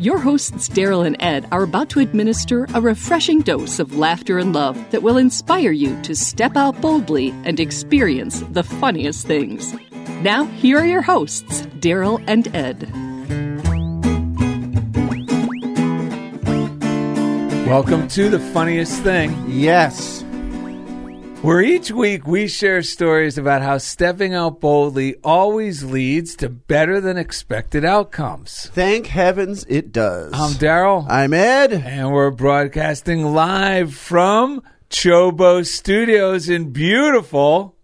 Your hosts, Daryl and Ed, are about to administer a refreshing dose of laughter and love that will inspire you to step out boldly and experience the funniest things. Now, here are your hosts, Daryl and Ed. Welcome to the funniest thing, Yes. Where each week we share stories about how stepping out boldly always leads to better than expected outcomes. Thank heavens it does. I'm Daryl, I'm Ed. and we're broadcasting live from Chobo Studios in beautiful.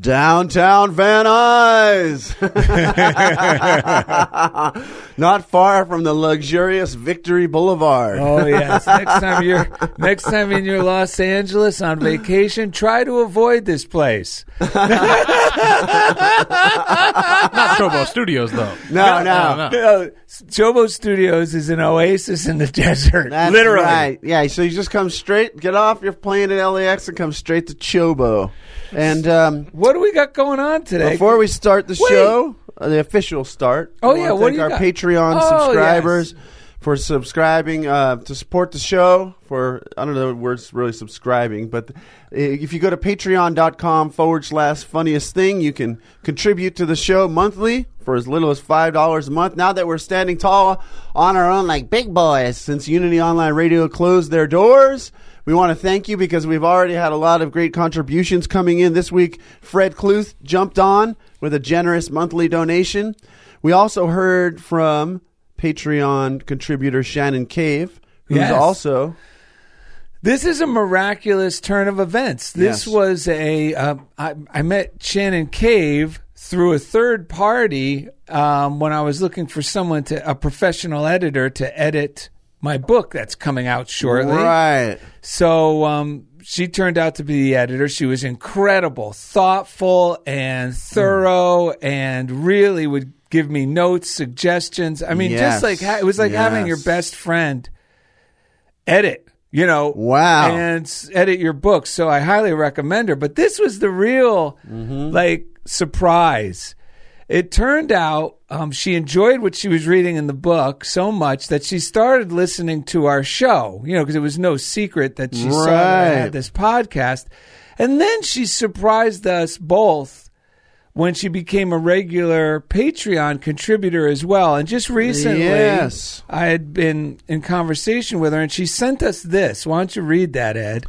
Downtown Van Nuys. Not far from the luxurious Victory Boulevard. Oh yes! next time you're next time in your Los Angeles on vacation, try to avoid this place. Not Chobo Studios, though. No, no. no. No, Chobo Studios is an oasis in the desert, That's literally. right. Yeah, so you just come straight, get off your plane at LAX and come straight to Chobo. And um, What do we got going on today? before we start the Wait. show, uh, the official start, Oh, yeah, what thank do you our got? Patreon Oh, subscribers for subscribing uh, to support the show. For I don't know the words really subscribing, but if you go to patreon.com forward slash funniest thing, you can contribute to the show monthly for as little as five dollars a month. Now that we're standing tall on our own like big boys, since Unity Online Radio closed their doors. We want to thank you because we've already had a lot of great contributions coming in this week. Fred Cluth jumped on with a generous monthly donation. We also heard from Patreon contributor Shannon Cave, who's Yes. also This is a miraculous turn of events. This Yes. was a. Uh, I, I met Shannon Cave through a third party um, when I was looking for someone to a professional editor to edit my book that's coming out shortly. right. So um, she turned out to be the editor. She was incredible, thoughtful, and thorough, and really would give me notes, suggestions. I mean, Yes. just like it was like having your best friend edit. You know, Wow. and edit your book. So I highly recommend her. But this was the real Mm-hmm. like surprise. It turned out um, she enjoyed what she was reading in the book so much that she started listening to our show. You know, because it was no secret that she saw that I had this podcast, and then she surprised us both when she became a regular Patreon contributor as well. And just recently, Yes. I had been in conversation with her, and she sent us this. Why don't you read that, Ed?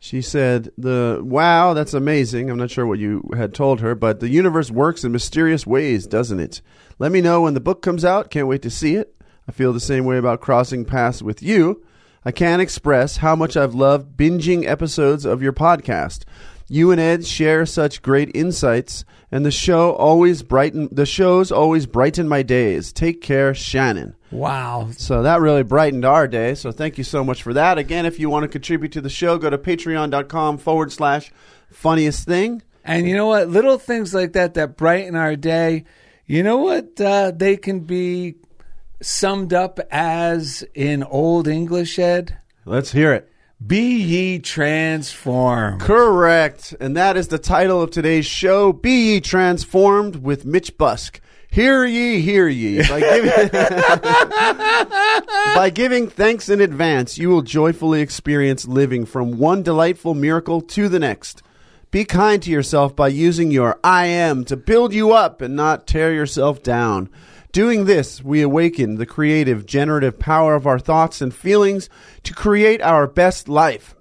She said, "The wow, that's amazing. I'm not sure what you had told her, but the universe works in mysterious ways, doesn't it? Let me know when the book comes out. Can't wait to see it. I feel the same way about crossing paths with you. I can't express how much I've loved binging episodes of your podcast. You and Ed share such great insights, and the show always brighten. The shows always brighten my days. Take care, Shannon." Wow. So that really brightened our day. So thank you so much for that. Again, if you want to contribute to the show, go to patreon.com forward slash funniest thing. And you know what? Little things like that that brighten our day, you know what uh, they can be summed up as in Old English, Ed? Let's hear it. Be ye transformed. Correct. And that is the title of today's show Be Ye Transformed with Mitch Busk. Hear ye, hear ye. By giving, by giving thanks in advance, you will joyfully experience living from one delightful miracle to the next. Be kind to yourself by using your I am to build you up and not tear yourself down. Doing this, we awaken the creative, generative power of our thoughts and feelings to create our best life.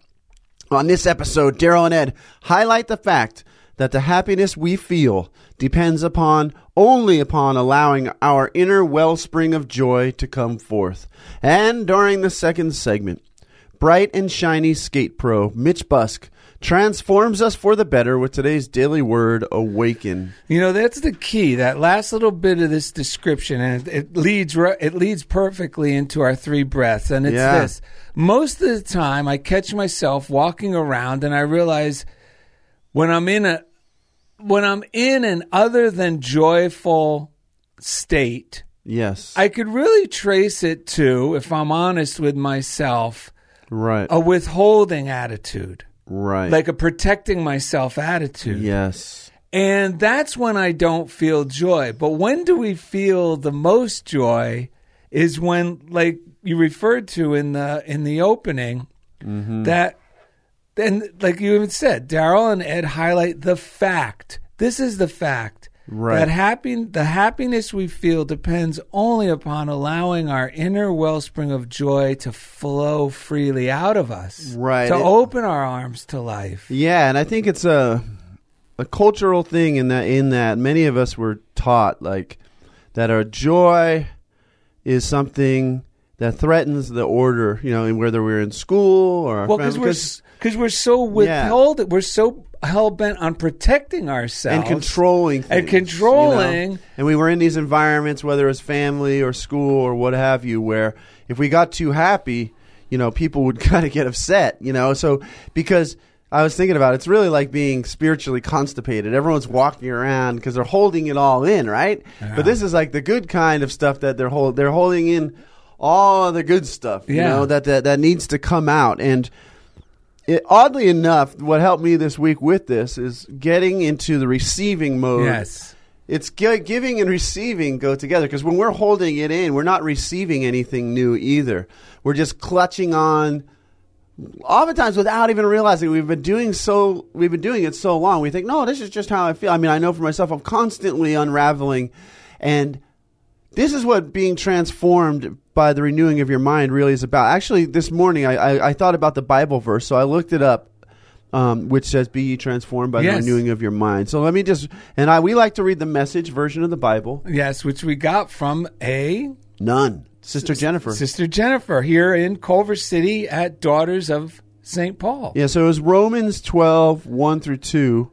On this episode, Daryl and Ed highlight the fact that the happiness we feel depends upon only upon allowing our inner wellspring of joy to come forth. And during the second segment, bright and shiny skate pro Mitch Busk transforms us for the better with today's daily word, awaken. You know, that's the key. That last little bit of this description, and it, it leads it leads perfectly into our three breaths. And it's Yeah. this: most of the time, I catch myself walking around, and I realize when I'm in a when I'm in an other than joyful state, Yes. I could really trace it to, if I'm honest with myself, right. a withholding attitude, right. like a protecting myself attitude. yes. And that's when I don't feel joy. But when do we feel the most joy is when like you referred to in the in the opening Mm-hmm. that and like you even said, Daryl and Ed highlight the fact. This is the fact. Right. That happy the happiness we feel depends only upon allowing our inner wellspring of joy to flow freely out of us. Right. To It- open our arms to life. Yeah, and I think it's a a cultural thing in that in that many of us were taught like that our joy is something that threatens the order, you know, whether we're in school or Well, because we're because we're so withheld, we're so hell bent on protecting ourselves and controlling and controlling. you know? And we were in these environments, whether it's family or school or what have you, where if we got too happy, you know, people would kind of get upset, you know. So because I was thinking about it, it's really like being spiritually constipated. Everyone's walking around because they're holding it all in, right? But this is like the good kind of stuff that they're hold, they're holding in all of the good stuff, you know, that, that that needs to come out and it, oddly enough, what helped me this week with this is getting into the receiving mode. Yes. It's gi- giving and receiving go together because when we're holding it in, we're not receiving anything new either. We're just clutching on. Oftentimes, without even realizing, we've been doing so. We've been doing it so long. We think, no, this is just how I feel. I mean, I know for myself, I'm constantly unraveling, and this is what being transformed by the renewing of your mind really is about. Actually, this morning I, I, I thought about the Bible verse, so I looked it up, um, which says, "Be ye transformed by Yes. the renewing of your mind." So let me just and I we like to read the Message version of the Bible. Yes, which we got from a Nun, Sister Jennifer. sister Jennifer here in Culver City at Daughters of St. Paul. Yeah, so it was Romans 12, 1 through 2,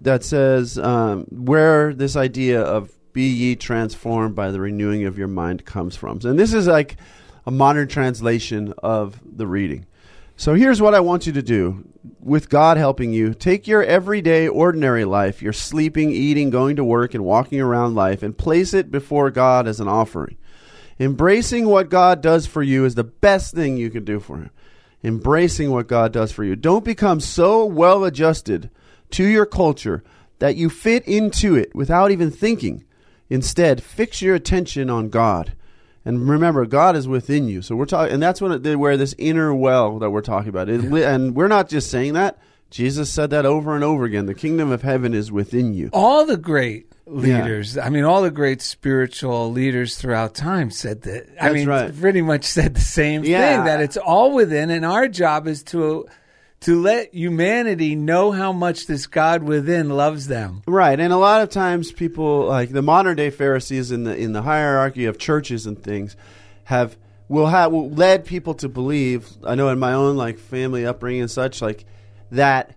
that says um, where this idea of be ye transformed by the renewing of your mind comes from. And this is like a modern translation of the reading. So here's what I want you to do with God helping you. Take your everyday, ordinary life, your sleeping, eating, going to work, and walking around life, and place it before God as an offering. Embracing what God does for you is the best thing you can do for Him. Embracing what God does for you. Don't become so well adjusted to your culture that you fit into it without even thinking. Instead, fix your attention on God. And remember, God is within you. So we're talking, and that's when it, where this inner well that we're talking about. It, li- And we're not just saying that. Jesus said that over and over again. The kingdom of heaven is within you. All the great leaders, I mean, all the great spiritual leaders throughout time said that. I That's mean, right. pretty much said the same Yeah. thing that it's all within, and our job is to to let humanity know how much this God within loves them. Right, and a lot of times people like the modern day Pharisees in the in the hierarchy of churches and things have will have will led people to believe. I know in my own like family upbringing and such like that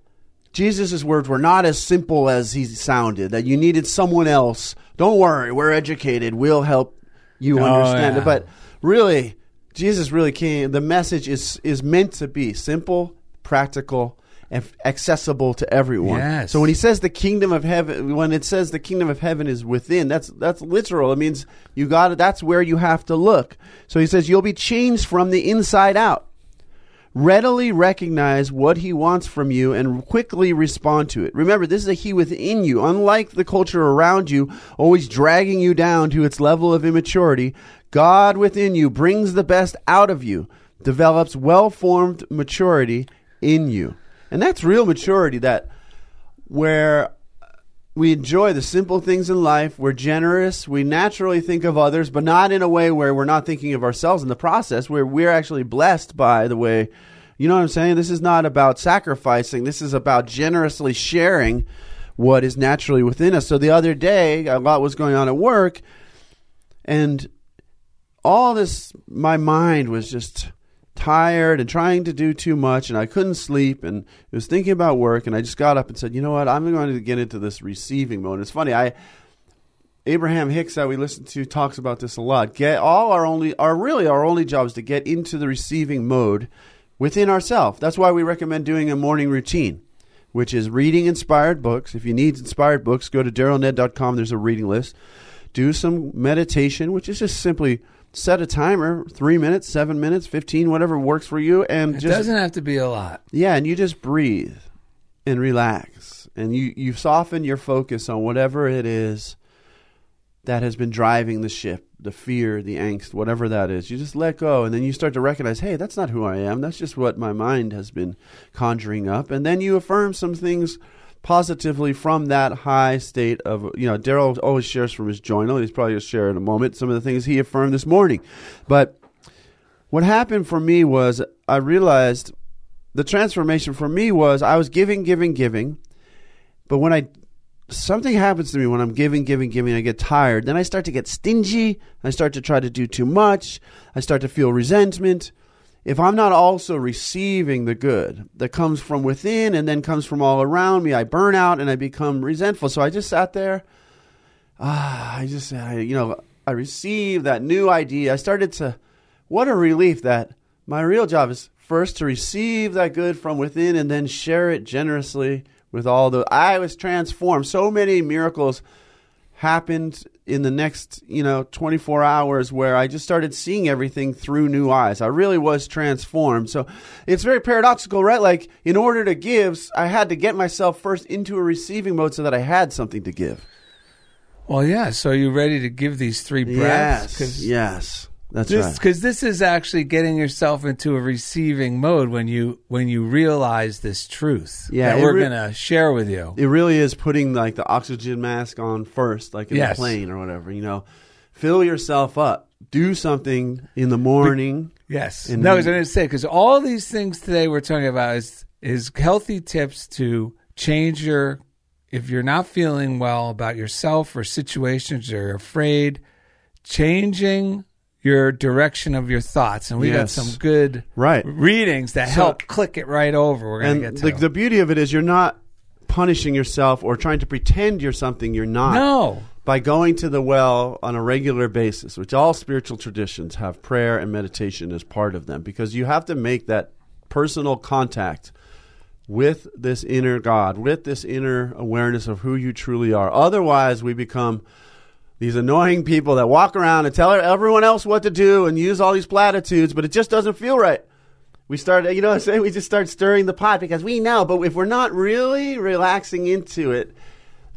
Jesus' words were not as simple as he sounded. That you needed someone else. Don't worry, we're educated. We'll help you Oh, understand yeah. it. But really, Jesus really came. The message is is meant to be simple, practical, and accessible to everyone. Yes. So when he says the kingdom of heaven, when it says the kingdom of heaven is within, that's that's literal. It means you got it. That's where you have to look. So he says you'll be changed from the inside out. Readily recognize what he wants from you and quickly respond to it. Remember, this is a he within you. Unlike the culture around you, always dragging you down to its level of immaturity, God within you brings the best out of you, develops well formed maturity in you. And that's real maturity that where we enjoy the simple things in life. We're generous. We naturally think of others, but not in a way where we're not thinking of ourselves in the process, where we're actually blessed by the way. You know what I'm saying? This is not about sacrificing. This is about generously sharing what is naturally within us. So the other day, a lot was going on at work, and all this, my mind was just tired and trying to do too much, and I couldn't sleep, and I was thinking about work, and I just got up and said, you know what, I'm going to get into this receiving mode. It's funny, I Abraham Hicks that we listen to talks about this a lot. Get all our only, our really our only job is to get into the receiving mode within ourselves. That's why we recommend doing a morning routine, which is reading inspired books. If you need inspired books, go to darylned.com. There's a reading list. Do some meditation, which is just simply set a timer, three minutes, seven minutes, fifteen, whatever works for you, and It just doesn't have to be a lot. yeah, and you just breathe and relax, and you you soften your focus on whatever it is that has been driving the ship, the fear, the angst, whatever that is. You just let go, and then you start to recognize, hey, that's not who I am. That's just what my mind has been conjuring up, and then you affirm some things positively from that high state of you know daryl always shares from his journal he's probably going to share in a moment some of the things he affirmed this morning but what happened for me was i realized the transformation for me was I was giving, giving, giving, but when I something happens to me when I'm giving, giving, giving, I get tired. Then I start to get stingy. I start to try to do too much. I start to feel resentment. If I'm not also receiving the good that comes from within and then comes from all around me, I burn out and I become resentful. So I just sat there. Ah, I just, I, you know, I received that new idea. I started to, what a relief that my real job is first to receive that good from within and then share it generously with all the. I was transformed. So many miracles happened in the next, you know, 24 hours where I just started seeing everything through new eyes. I really was transformed. So it's very paradoxical, right? Like, in order to give, I had to get myself first into a receiving mode so that I had something to give. Well, yeah. So you ready to give these three breaths? Yes. Yes. That's This right. because this is actually getting yourself into a receiving mode when you when you realize this truth Yeah, that we're re- gonna share with you. it really is putting like the oxygen mask on first, like in Yes. a plane or whatever. You know, fill yourself up. Do something in the morning. Yes. And- no, I was going to say because all these things today we're talking about is is healthy tips to change your if you're not feeling well about yourself or situations or you're afraid, changing your direction of your thoughts. And we Yes. got some good Right. readings that So- help click it right over. We're going to get the, to the beauty of it is you're not punishing yourself or trying to pretend you're something you're not. no. By going to the well on a regular basis, which all spiritual traditions have prayer and meditation as part of them, because you have to make that personal contact with this inner God, with this inner awareness of who you truly are. Otherwise, we become these annoying people that walk around and tell everyone else what to do and use all these platitudes, but it just doesn't feel right. We start, you know what I'm saying? We just start stirring the pot because we know, but if we're not really relaxing into it,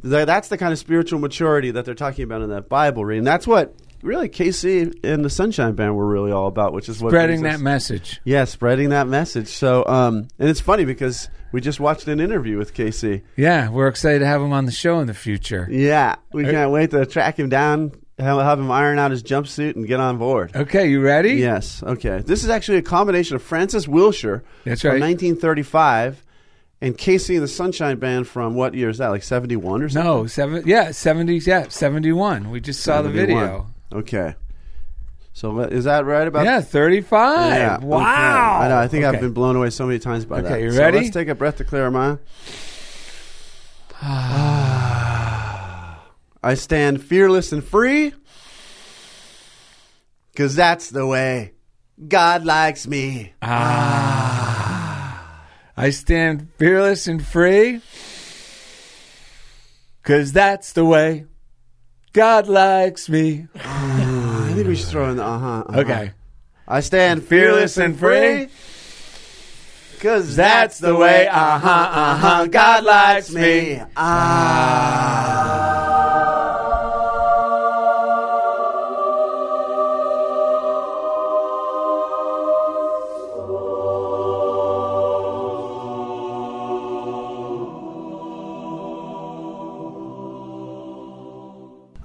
that's the kind of spiritual maturity that they're talking about in that Bible reading. That's what really KC and the Sunshine Band were really all about, which is what Spreading that message. yeah, spreading that message. So, um, and it's funny because we just watched an interview with KC. Yeah, we're excited to have him on the show in the future. Yeah, we can't wait to track him down, have, have him iron out his jumpsuit, and get on board. Okay, you ready? Yes. Okay. This is actually a combination of Frances Wilshire That's from right. 1935 and KC and the Sunshine Band from what year is that? Like 71 or something? No, seven. Yeah, seventies. Yeah, seventy-one. We just saw the video. Okay. So is that right about? Yeah, thirty-five. Yeah. Wow. Okay. I know. I think Okay. I've been blown away so many times by Okay, that. Okay, you So ready? let's take a breath to clear our mind. I stand fearless and free because that's the way God likes me. Ah. I stand fearless and free, cause that's the way God likes me. I think we should throw in the uh huh. Okay. I stand fearless and free. Cause that's the way, uh huh, uh huh, God likes me. Ah.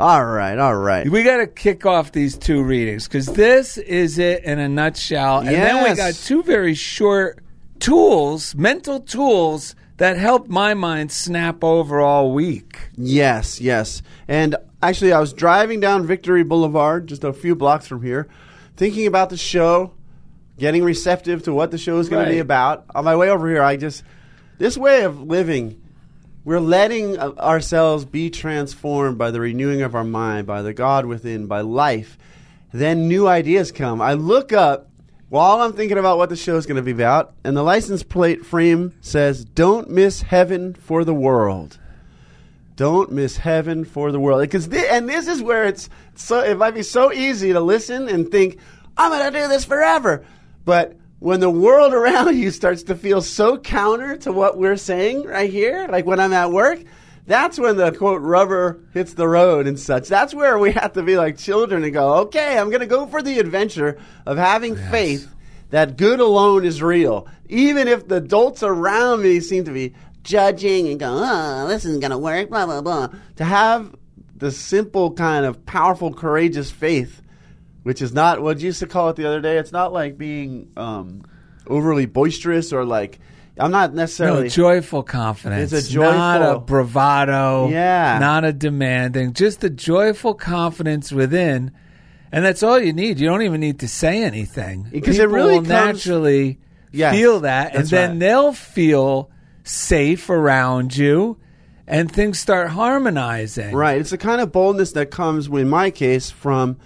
All right, all right. We got to kick off these two readings because this is it in a nutshell. And then we got two very short tools, mental tools that helped my mind snap over all week. Yes, yes. And actually, I was driving down Victory Boulevard, just a few blocks from here, thinking about the show, getting receptive to what the show is going to be about. On my way over here, I just this way of living. We're letting uh, ourselves be transformed by the renewing of our mind, by the God within, by life. Then new ideas come. I look up while I'm thinking about what the show is going to be about, and the license plate frame says, "Don't miss heaven for the world." Don't miss heaven for the world. Because thi- and this is where it's so it might be so easy to listen and think, I'm gonna do this forever. But when the world around you starts to feel so counter to what we're saying right here, like when I'm at work, that's when the quote rubber hits the road and such. That's where we have to be like children and go, okay, I'm gonna go for the adventure of having faith that good alone is real. Even if the adults around me seem to be judging and go, oh, this isn't going to work, blah, blah, blah. To have the simple, kind of powerful, courageous faith, which is not what you used to call it the other day, it's not like being um, overly boisterous or like, I'm not necessarily. No, joyful confidence. It's a Not a bravado. Yeah. Not a demanding. Just a joyful confidence within. And that's all you need. You don't even need to say anything. Because it really will comes- naturally Yes, feel that. And then right. they'll feel safe around you and things start harmonizing. Right. It's the kind of boldness that comes, in my case, from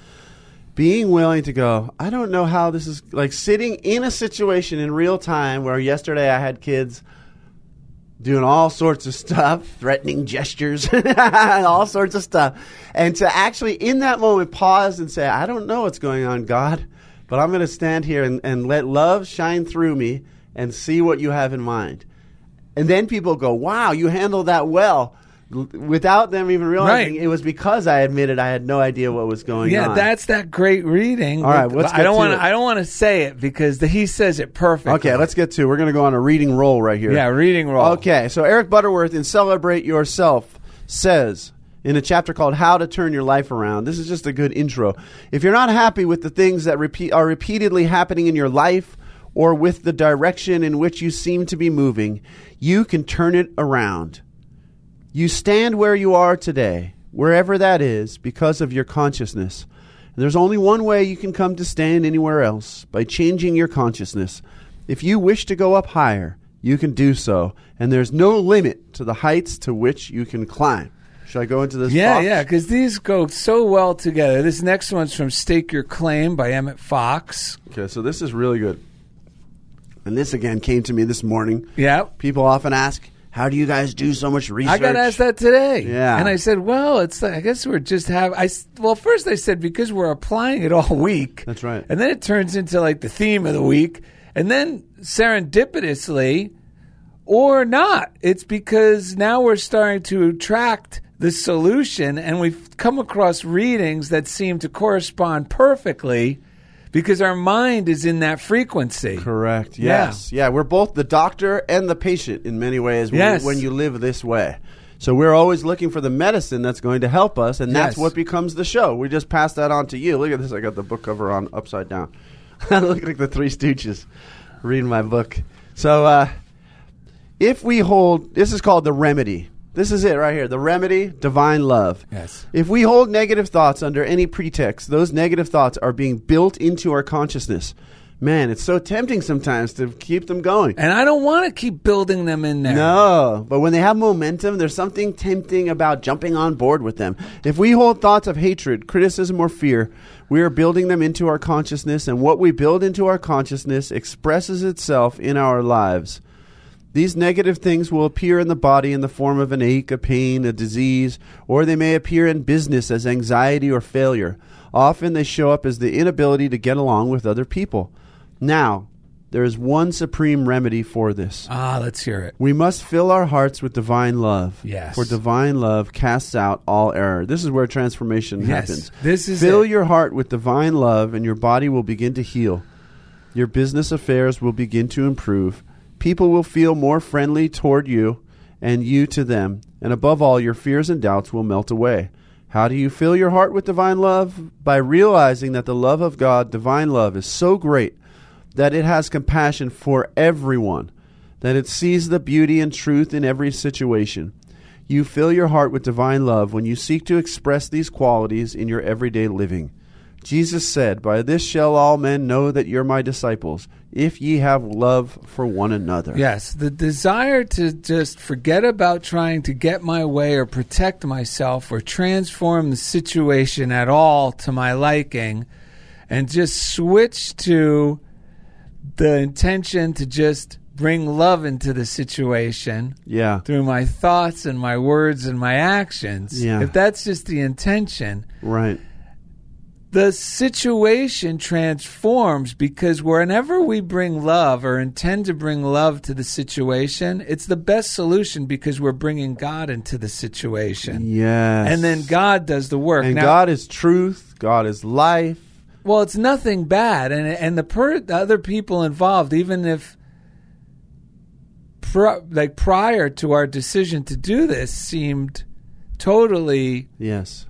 being willing to go, I don't know how this is like sitting in a situation in real time where yesterday I had kids doing all sorts of stuff, threatening gestures, all sorts of stuff. And to actually, in that moment, pause and say, I don't know what's going on, God, but I'm going to stand here and, and let love shine through me and see what you have in mind. And then people go, wow, you handled that well. Without them even realizing Right. it was because I admitted I had no idea what was going Yeah, on. Yeah, that's that great reading. All right, let's I don't want. I don't want to say it because the, he says it perfectly. Okay, let's get to. We're going to go on a reading roll right here. Yeah, reading roll. Okay, so Eric Butterworth in Celebrate Yourself says in a chapter called How to Turn Your Life Around. This is just a good intro. If you're not happy with the things that repeat, are repeatedly happening in your life or with the direction in which you seem to be moving, you can turn it around. You stand where you are today, wherever that is, because of your consciousness. And there's only one way you can come to stand anywhere else by changing your consciousness. If you wish to go up higher, you can do so, and there's no limit to the heights to which you can climb. Should I go into this? Yeah, box? yeah, because these go so well together. This next one's from Stake Your Claim by Emmet Fox. Okay, so this is really good. And this again came to me this morning. Yeah. People often ask, "How do you guys do so much research?" I got asked that today. Yeah. And I said, well, it's I guess we're just have I well first I said because we're applying it all week. That's right. And then it turns into like the theme of the week. And then serendipitously or not, it's because now we're starting to attract the solution and we've come across readings that seem to correspond perfectly because our mind is in that frequency. Correct. Yeah. Yes. Yeah. We're both the doctor and the patient in many ways when, Yes. when you live this way. So we're always looking for the medicine that's going to help us, and that's Yes. what becomes the show. We just pass that on to you. Look at this. I got the book cover on upside down. I look like the Three Stooges reading my book. So uh, if we hold, this is called the remedy. This is it right here. The remedy, divine love. Yes. If we hold negative thoughts under any pretext, those negative thoughts are being built into our consciousness. Man, it's so tempting sometimes to keep them going. And I don't want to keep building them in there. No, but when they have momentum, there's something tempting about jumping on board with them. If we hold thoughts of hatred, criticism, or fear, we are building them into our consciousness, and what we build into our consciousness expresses itself in our lives. These negative things will appear in the body in the form of an ache, a pain, a disease, or they may appear in business as anxiety or failure. Often they show up as the inability to get along with other people. Now, there is one supreme remedy for this. Ah, let's hear it. We must fill our hearts with divine love. Yes. For divine love casts out all error. This is where transformation Yes. happens. This is Fill it. your heart with divine love, and your body will begin to heal. Your business affairs will begin to improve. People will feel more friendly toward you, and you to them. And above all, your fears and doubts will melt away. How do you fill your heart with divine love? By realizing that the love of God, divine love, is so great that it has compassion for everyone, that it sees the beauty and truth in every situation. You fill your heart with divine love when you seek to express these qualities in your everyday living. Jesus said, By this shall all men know that you're my disciples, if ye have love for one another. Yes, the desire to just forget about trying to get my way or protect myself or transform the situation at all to my liking and just switch to the intention to just bring love into the situation Yeah. through my thoughts and my words and my actions. Yeah. If that's just the intention, Right. The situation transforms because whenever we bring love or intend to bring love to the situation, it's the best solution because we're bringing God into the situation. Yes. And then God does the work. And Now- God is truth. God is life. Well, it's nothing bad, and and the, per, the other people involved, even if pr- like prior to our decision to do this, seemed totally Yes.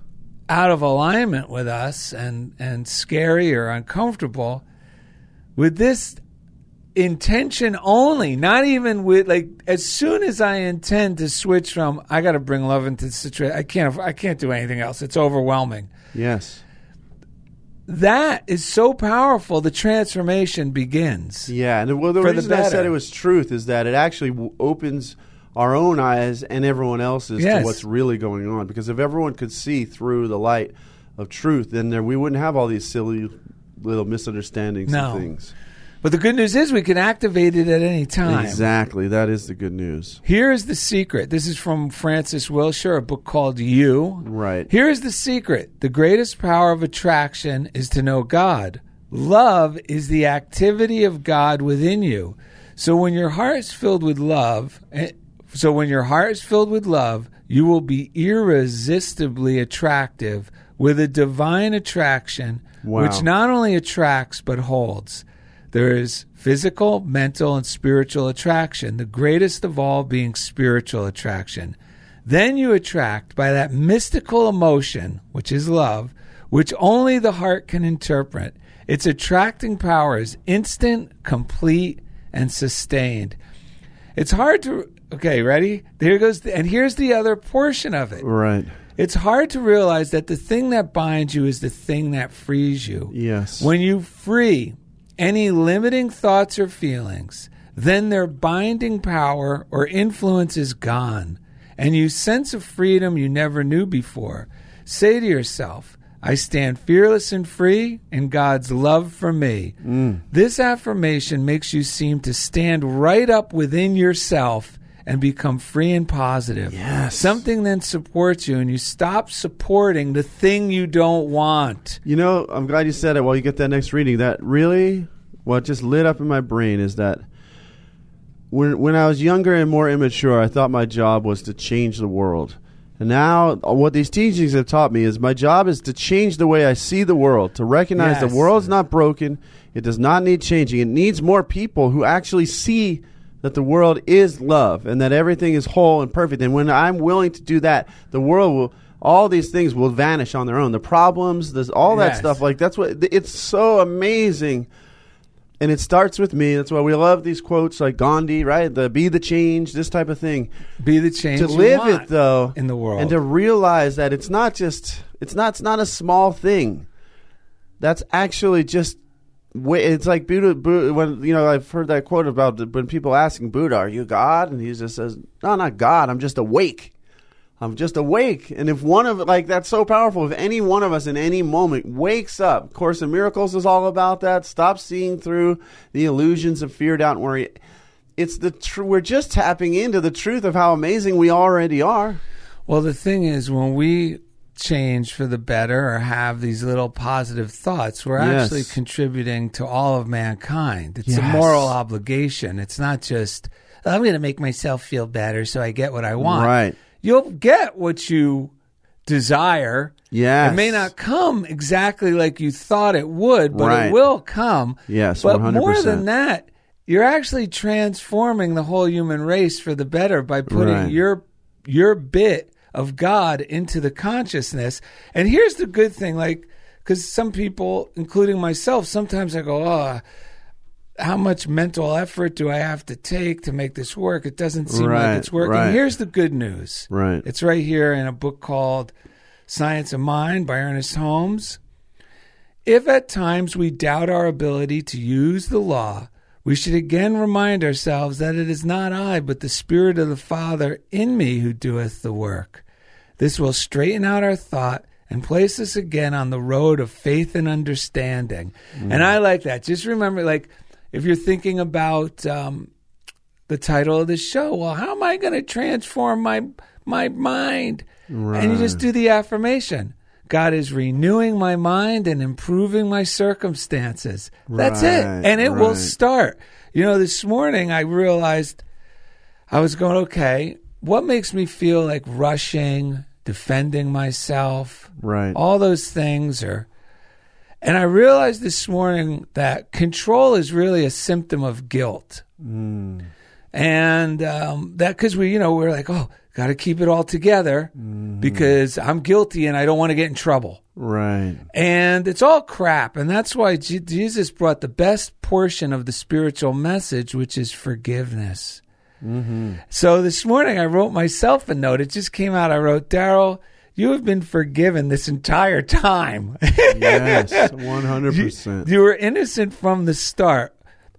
Out of alignment with us and and scary or uncomfortable. With this intention only, not even with like as soon as I intend to switch from I got to bring love into the situation, I can't I can't do anything else. It's overwhelming. Yes. That is so powerful. The transformation begins. Yeah. And well, the For the reason I said it was truth is that it actually w- opens our own eyes and everyone else's Yes. to what's really going on. Because if everyone could see through the light of truth, then there, we wouldn't have all these silly little misunderstandings No. and things. But the good news is we can activate it at any time. Exactly. That is the good news. Here is the secret. This is from Frances Wilshire, a book called You. Right. Here is the secret. The greatest power of attraction is to know God. Love is the activity of God within you. So when your heart is filled with love, eh, so when your heart is filled with love, you will be irresistibly attractive with a divine attraction Wow. which not only attracts but holds. There is physical, mental, and spiritual attraction, the greatest of all being spiritual attraction. Then you attract by that mystical emotion, which is love, which only the heart can interpret. Its attracting power is instant, complete, and sustained. It's hard to. Okay, ready? Here goes. The, and here's the other portion of it. Right. It's hard to realize that the thing that binds you is the thing that frees you. Yes. When you free any limiting thoughts or feelings, then their binding power or influence is gone, and you sense a freedom you never knew before. Say to yourself, I stand fearless and free in God's love for me. Mm. This affirmation makes you seem to stand right up within yourself and become free and positive. Yes. Something then supports you, and you stop supporting the thing you don't want. You know, I'm glad you said it while you get that next reading. That really, what just lit up in my brain is that when when I was younger and more immature, I thought my job was to change the world. And now, what these teachings have taught me is my job is to change the way I see the world, to recognize Yes. the world's not broken. It does not need changing. It needs more people who actually see that the world is love and that everything is whole and perfect. And when I'm willing to do that, the world will, all these things will vanish on their own. The problems, there's all that Yes. stuff. Like, that's what, it's so amazing and it starts with me. That's why we love these quotes like Gandhi, right? The be the change, this type of thing. Be the change to live it though in the world. and to realize that it's not just it's not it's not a small thing. That's actually just it's like Buddha, Buddha when you know I've heard that quote about when people asking Buddha, "Are you God?" and he just says, "No, not God. I'm just awake." I'm just awake. And if one of like that's so powerful, if any one of us in any moment wakes up, Course in Miracles is all about that. Stop seeing through the illusions of fear, doubt, and worry. It's the tr- we're just tapping into the truth of how amazing we already are. Well, the thing is, when we change for the better or have these little positive thoughts, we're Yes. actually contributing to all of mankind. It's a moral obligation. It's not just, oh, I'm going to make myself feel better so I get what I want. Right. You'll get what you desire. Yes. It may not come exactly like you thought it would, but Right. it will come. Yes, But 100%. more than that, you're actually transforming the whole human race for the better by putting Right. your your bit of God into the consciousness. And here's the good thing, like, because some people, including myself, sometimes I go, oh, how much mental effort do I have to take to make this work? It doesn't seem Right, like it's working. right. Here's the good news. Right. It's right here in a book called Science of Mind by Ernest Holmes. If at times we doubt our ability to use the law, we should again remind ourselves that it is not I, but the Spirit of the Father in me who doeth the work. This will straighten out our thought and place us again on the road of faith and understanding. And I like that. Just remember, like, if you're thinking about um, the title of the show, well, how am I going to transform my my mind? And you just do the affirmation. God is renewing my mind and improving my circumstances. That's it. And it will start. You know, this morning I realized I was going, okay, what makes me feel like rushing, defending myself? Right. All those things are. And I realized this morning that control is really a symptom of guilt. And um, that because we, you know, we're like, oh, got to keep it all together because I'm guilty and I don't want to get in trouble. Right. And it's all crap. And that's why Je- Jesus brought the best portion of the spiritual message, which is forgiveness. Mm-hmm. So this morning I wrote myself a note. It just came out. I wrote, Daryl, you have been forgiven this entire time. Yes. One hundred percent. you were innocent from the start.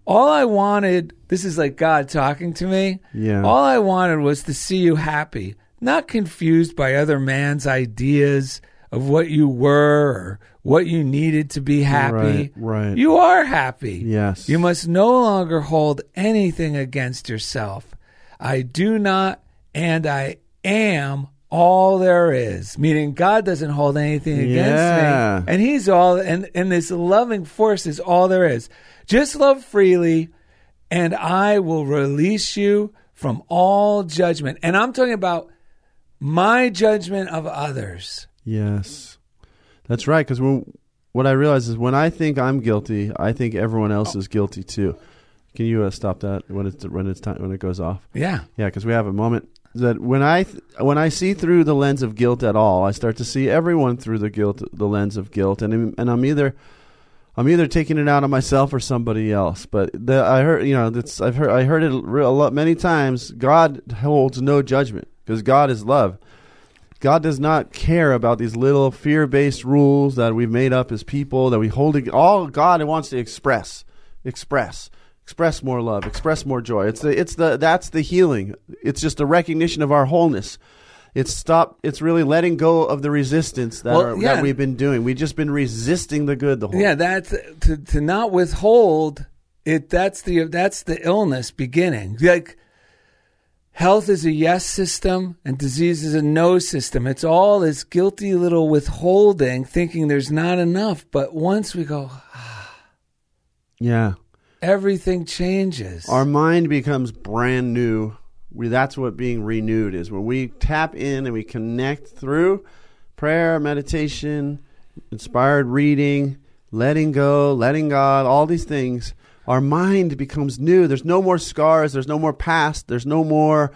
All I wanted, this is like God talking to me. Yeah. All I wanted was to see you happy, not confused by other man's ideas of what you were or what you needed to be happy. Right, right. You are happy. Yes. You must no longer hold anything against yourself. I do not and I am all there is. Meaning God doesn't hold anything against Yeah. me. And he's all and, and this loving force is all there is. Just love freely and I will release you from all judgment. And I'm talking about my judgment of others. Yes, that's right. Because what I realize is when I think I'm guilty, I think everyone else is guilty too. Can you uh, stop that when it's when it's time when it goes off? Yeah. Yeah, because we have a moment that when I th- when I see through the lens of guilt at all, I start to see everyone through the guilt the lens of guilt, and I'm- and I'm either I'm either taking it out on myself or somebody else. But the, I heard you know that's I've heard I heard it a lot many times. God holds no judgment because God is love. God does not care about these little fear-based rules that we've made up as people that we hold. All God wants to express, express, express more love, express more joy. It's the, it's the, that's the healing. It's just a recognition of our wholeness. It's stop. It's really letting go of the resistance that, Well, are, yeah. that we've been doing. We've just been resisting the good the whole. Yeah, that's to to not withhold it. That's the that's the illness beginning. Like health is a yes system and disease is a no system. It's all this guilty little withholding, thinking there's not enough. But once we go, yeah. everything changes. Our mind becomes brand new. We, that's what being renewed is. When we tap in and we connect through prayer, meditation, inspired reading, letting go, letting God, all these things, our mind becomes new. There's no more scars. There's no more past. There's no more.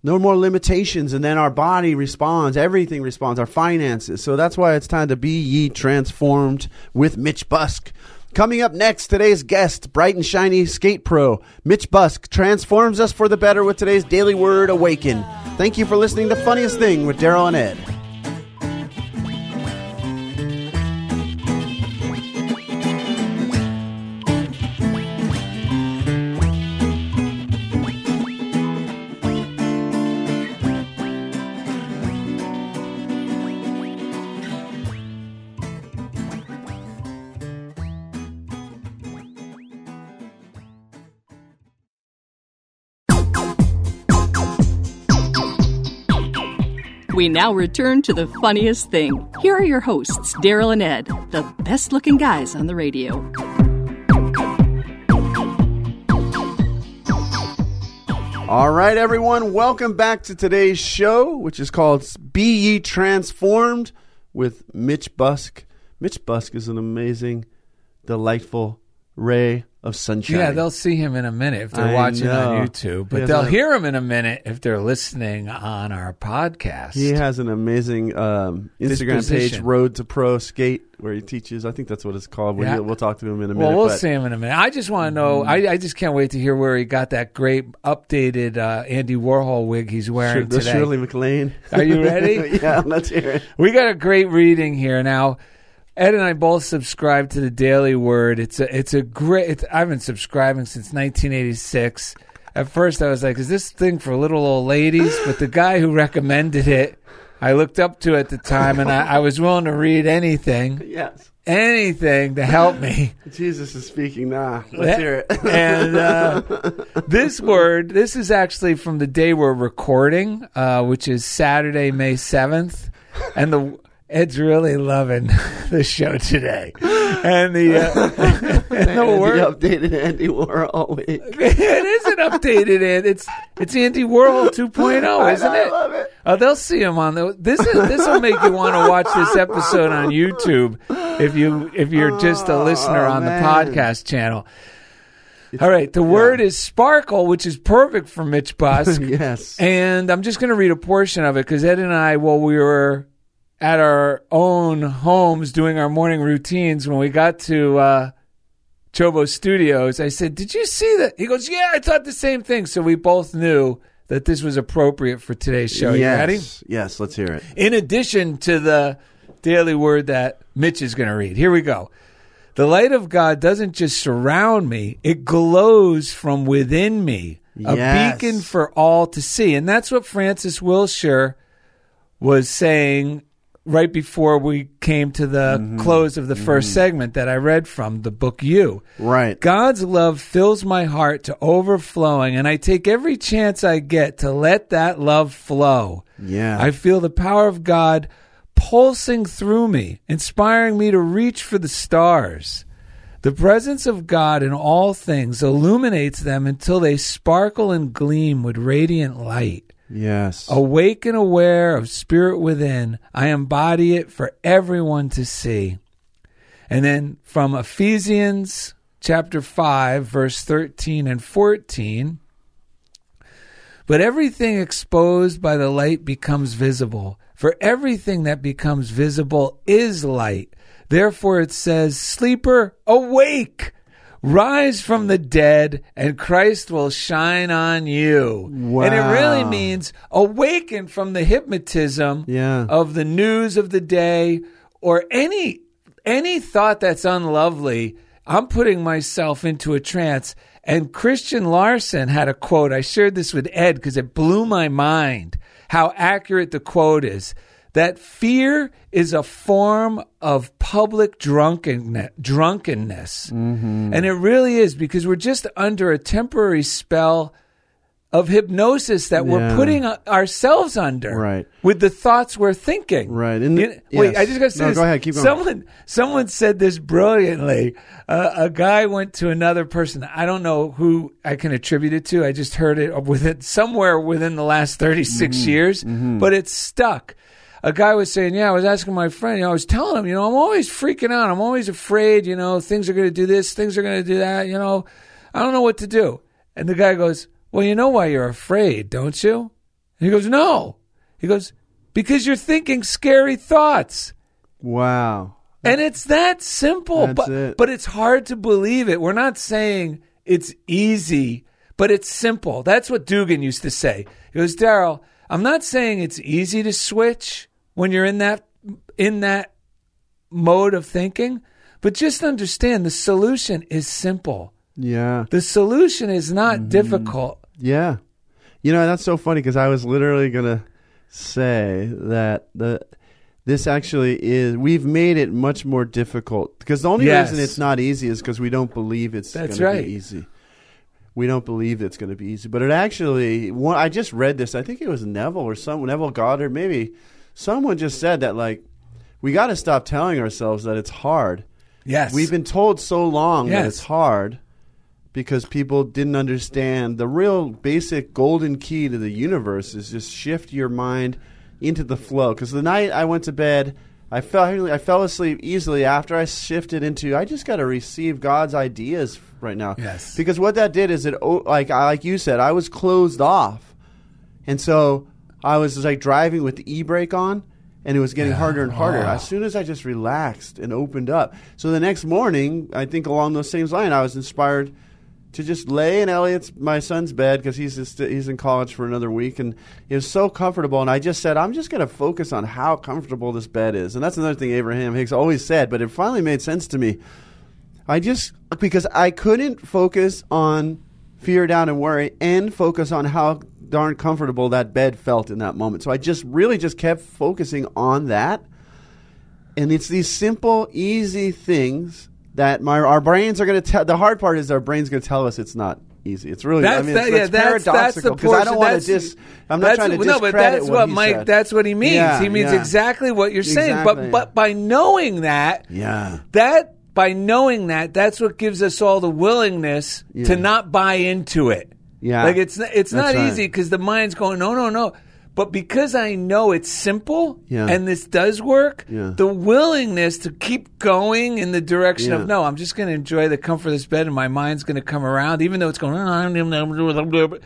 No more limitations, and then our body responds. Everything responds. Our finances. So that's why it's time to be ye transformed with Mitch Busk. Coming up next, today's guest, bright and shiny skate pro, Mitch Busk, transforms us for the better with today's daily word awaken. Thank you for listening to Funniest Thing with Daryl and Ed. We now return to the funniest thing. Here are your hosts, Daryl and Ed, the best looking guys on the radio. All right, everyone, welcome back to today's show, which is called Be Ye Transformed with Mitch Busk. Mitch Busk is an amazing, delightful ray of sunshine. yeah, they'll see him in a minute if they're I watching know. on YouTube, but they'll a- hear him in a minute if they're listening on our podcast. He has an amazing um, Instagram page, Road to Pro Skate, where he teaches. I think that's what it's called. We'll, Yeah. we'll talk to him in a minute. Well, we'll but- Mm-hmm. see him in a minute. I just want to know. I, I just can't wait to hear where he got that great updated uh, Andy Warhol wig he's wearing the today. Shirley MacLaine. Are you ready? yeah, let's hear it. We got a great reading here now. Ed and I both subscribe to the Daily Word. It's a it's a great. It's, I've been subscribing since 1986. At first, I was like, "Is this thing for little old ladies?" But the guy who recommended it, I looked up to at the time, and I, I was willing to read anything, Yes. anything to help me. Jesus is speaking now. Let's hear it. and uh, this word, this is actually from the day we're recording, uh, which is Saturday, May seventh, and the Ed's really loving the show today, and the uh, and the Andy word updated Andy Warhol week. it is an updated and it's it's Andy Warhol 2.0, isn't I it? love it. Oh, they'll see him on the. This is this will make you want to watch this episode on YouTube if you if you're just a listener Oh, on the podcast channel. All right, the word is sparkle, which is perfect for Mitch Busk. Yes. And I'm just going to read a portion of it because Ed and I, while we were at our own homes doing our morning routines, when we got to uh, Chobo Studios, I said, Did you see that? He goes, Yeah, I thought the same thing. So we both knew that this was appropriate for today's show. Yes. Yes, let's hear it. In addition to the daily word that Mitch is going to read, here we go. The light of God doesn't just surround me, it glows from within me, a Yes. beacon for all to see. And that's what Frances Wilshire was saying right before we came to the mm-hmm. close of the mm-hmm. 1st segment that I read from the book You. Right. God's love fills my heart to overflowing, and I take every chance I get to let that love flow. Yeah. I feel the power of God pulsing through me, inspiring me to reach for the stars. The presence of God in all things illuminates them until they sparkle and gleam with radiant light. Yes. Awake and aware of spirit within, I embody it for everyone to see. And then from Ephesians chapter 5, verse 13 and 14. But everything exposed by the light becomes visible, for everything that becomes visible is light. Therefore it says, Sleeper, awake! Rise from the dead, and Christ will shine on you. And it really means awaken from the hypnotism Yeah. of the news of the day or any any thought that's unlovely. I'm putting myself into a trance. And Christian Larson had a quote. I shared this with Ed because it blew my mind how accurate the quote is. That fear is a form of public drunkenness. drunkenness. And it really is because we're just under a temporary spell of hypnosis that we're putting ourselves under Right. with the thoughts we're thinking. Right. The- You- wait, yes. I just got to say No, this. go ahead. Keep going. Someone, someone said this brilliantly. Uh, a guy went to another person. I don't know who I can attribute it to. I just heard it with it somewhere within the last 36 Mm-hmm. years, but it's stuck. A guy was saying, "Yeah, I was asking my friend. You know, I was telling him, you know, I'm always freaking out. I'm always afraid. You know, things are going to do this, things are going to do that. You know, I don't know what to do." And the guy goes, "Well, you know why you're afraid, don't you?" And he goes, "No." He goes, "Because you're thinking scary thoughts." wow. And it's that simple, That's but it. but it's hard to believe it. We're not saying it's easy, but it's simple. That's what Dugan used to say. He goes, Daryl, I'm not saying it's easy to switch when you're in that in that mode of thinking, but just understand the solution is simple. Yeah. The solution is not Mm-hmm. difficult. Yeah. You know, that's so funny because I was literally going to say that the this actually is we've made it much more difficult because the only Yes. reason it's not easy is because we don't believe it's going That's to right. be easy. We don't believe it's going to be easy, but it actually. One, I just read this. I think it was Neville or some Neville Goddard, maybe someone just said that like we got to stop telling ourselves that it's hard. Yes. We've been told so long that it's hard because people didn't understand the real basic golden key to the universe is just shift your mind into the flow. Because the night I went to bed, I fell I fell asleep easily after I shifted into I just got to receive God's ideas right now. Yes. Because what that did is it like I like you said I was closed off, and so I was like driving with the e brake on. And it was getting harder and harder. As soon as I just relaxed and opened up. So the next morning, I think along those same lines, I was inspired to just lay in Elliot's my son's bed because he's just, he's in college for another week, and it was so comfortable. And I just said, I'm just going to focus on how comfortable this bed is, and that's another thing Abraham Hicks always said, but it finally made sense to me. I just because I couldn't focus on fear, doubt, and worry, and focus on how darn comfortable that bed felt in that moment. So I just really just kept focusing on that. And it's these simple, easy things that my our brains are going to tell. The hard part is our brains going to tell us it's not easy. It's really That's I mean, that- it's, yeah, it's that's- paradoxical because I don't want to dis. I'm not trying to no, but that's what, what Mike. said. That's what he means. Yeah, he means yeah. exactly what you're saying. But but by knowing that, Yeah. that by knowing that, that's what gives us all the willingness Yeah. to not buy into it. Yeah. like it's not- it's That's not right. easy because the mind's going no no no. But because I know it's simple Yeah. and this does work, Yeah. the willingness to keep going in the direction Yeah. of no, I'm just going to enjoy the comfort of this bed and my mind's going to come around, even though it's going. Ah,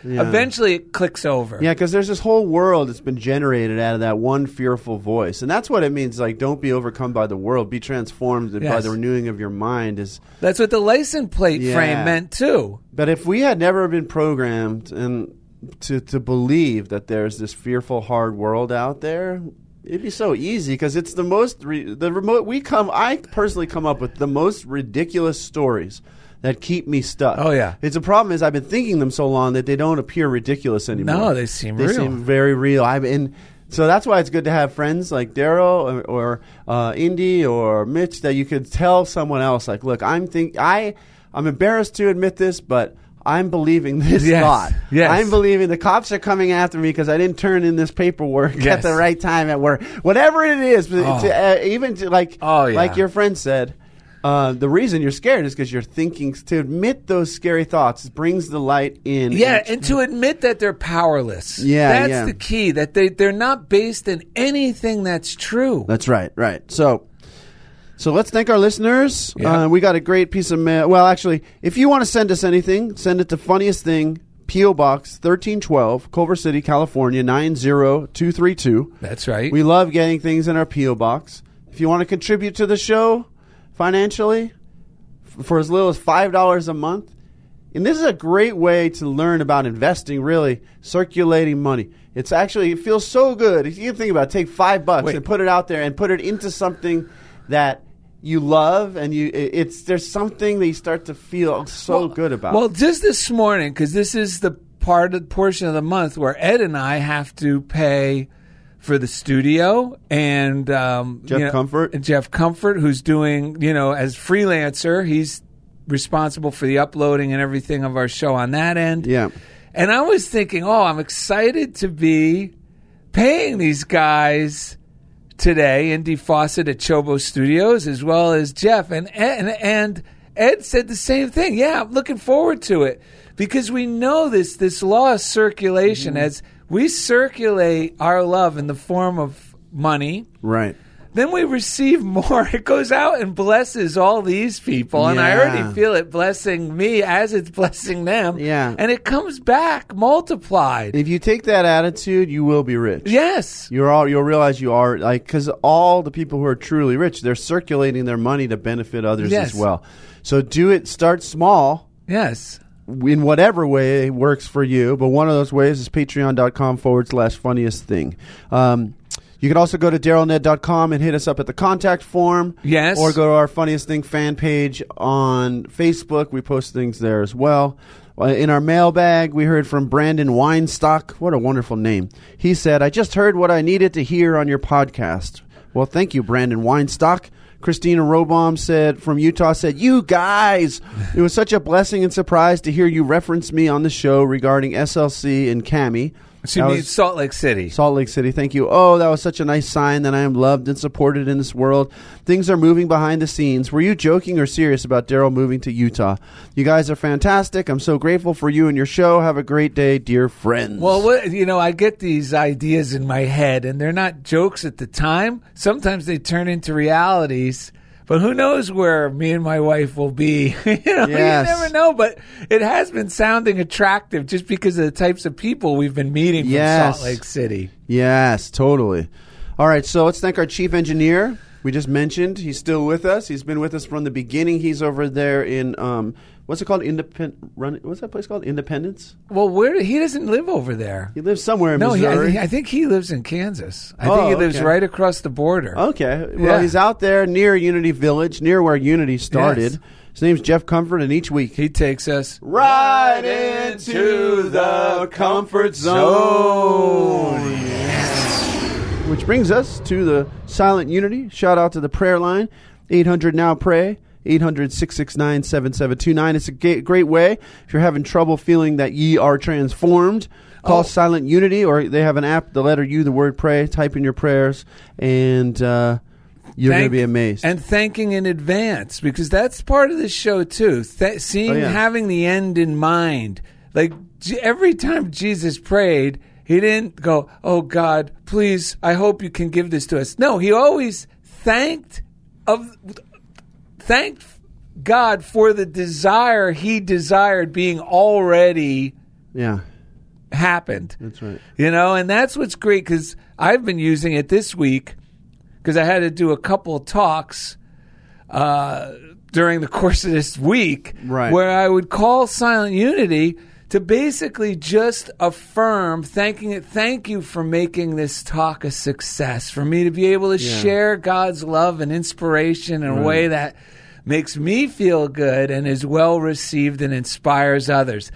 eventually, it clicks over. Yeah, because there's this whole world that's been generated out of that one fearful voice, and that's what it means. Like, don't be overcome by the world; be transformed by the renewing of your mind. Is That's what the license plate frame meant too. but if we had never been programmed and to to believe that there's this fearful, hard world out there, it'd be so easy because it's the most re- the remote. We come, I personally come up with the most ridiculous stories. That keep me stuck. Oh, yeah. it's a problem. Is I've been thinking them so long that they don't appear ridiculous anymore. No, they seem they real. seem very real. I've and so that's why it's good to have friends like Daryl or, or uh, Indy or Mitch that you could tell someone else like, look, I'm think I I'm embarrassed to admit this, but I'm believing this Yes, thought. yes. I'm believing the cops are coming after me because I didn't turn in this paperwork at the right time at work. Whatever it is, Oh. to, uh, even to like Oh, yeah. like your friend said. Uh, the reason you're scared is because you're thinking to admit those scary thoughts brings the light in. Yeah, and to admit that they're powerless. Yeah, that's yeah. the key. That they they're not based in anything that's true. That's right, right. So, so let's thank our listeners. Yeah. Uh, we got a great piece of mail. Well, actually, if you want to send us anything, send it to funniest thing. P.O. Box 1312, Culver City, California 90232. That's right. We love getting things in our P.O. Box. If you want to contribute to the show financially f- for as little as $5 a month, and this is a great way to learn about investing, really, circulating money. It's actually, it feels so good. If you can think about it, take five bucks Wait. and put it out there and put it into something that you love and you, it's, there's something that you start to feel so good about. Well, just this morning, because this is the part of, portion of the month where Ed and I have to pay for the studio and um, Jeff you know, Comfort. and Jeff Comfort, who's doing you know as freelancer, he's responsible for the uploading and everything of our show on that end. yeah. And I was thinking, oh, I'm excited to be paying these guys today, Indy Fawcett at Chobo Studios, as well as Jeff. And, and, and Ed said the same thing. Yeah, I'm looking forward to it because we know this, this law of circulation mm-hmm. as we circulate our love in the form of money. Right. Then we receive more. It goes out and blesses all these people, and I already feel it blessing me as it's blessing them. Yeah. and it comes back multiplied. If you take that attitude, you will be rich. yes, You're all you'll realize you are like because all the people who are truly rich, they're circulating their money to benefit others Yes. as well. So do it. Start small yes. in whatever way works for you. But one of those ways is patreon.com forward slash funniest thing. Um, you can also go to darylned.com and hit us up at the contact form. Yes. Or go to our funniest thing fan page on Facebook. We post things there as well. Uh, In our mailbag, we heard from Brandon Weinstock. What a wonderful name. He said, I just heard what I needed to hear on your podcast. Well, thank you, Brandon Weinstock. Christina Robom said from Utah said, "You guys, it was such a blessing and surprise to hear you reference me on the show regarding SLC and Cami." She That means was- Salt Lake City. Salt Lake City. Thank you. Oh, that was such a nice sign that I am loved and supported in this world. Things are moving behind the scenes. Were you joking or serious about Daryl moving to Utah? You guys are fantastic. I'm so grateful for you and your show. Have a great day, dear friends. Well, what, you know, I get these ideas in my head, and they're not jokes at the time. Sometimes they turn into realities. But who knows where me and my wife will be? you know, Yes. you never know. But it has been sounding attractive just because of the types of people we've been meeting from Salt Lake City. Yes, totally. All right, so let's thank our chief engineer. We just mentioned he's still with us. He's been with us from the beginning. He's over there in um, what's it called? Independent. Run. What's that place called? Independence. Well, where he doesn't live over there. He lives somewhere in No, he, I, Missouri. think, I think he lives in Kansas. I Oh, think he lives okay. right across the border. Okay. Well, Yeah. he's out there near Unity Village, near where Unity started. Yes. His name's Jeff Comfort, and each week He takes us right into the comfort zone. Which brings us to the silent unity. Shout out to the prayer line 800 now pray. 800 669 7729. It's a great way if you're having trouble feeling that ye are transformed. Call Oh. Silent Unity, or they have an app, the letter U, the word pray. Type in your prayers, and uh, you're going to be amazed. And thanking in advance because that's part of the show too. Th- seeing, Oh, yeah. having the end in mind. Like every time Jesus prayed, he didn't go, "Oh God, please, I hope you can give this to us." No, he always thanked of thanked God for the desire he desired being already yeah, happened. that's right. You know, and that's what's great because I've been using it this week because I had to do a couple of talks uh, during the course of this week Right. where I would call Silent Unity to basically just affirm thanking it thank you for making this talk a success for me to be able to Yeah. share God's love and inspiration in a way that makes me feel good and is well received and inspires others.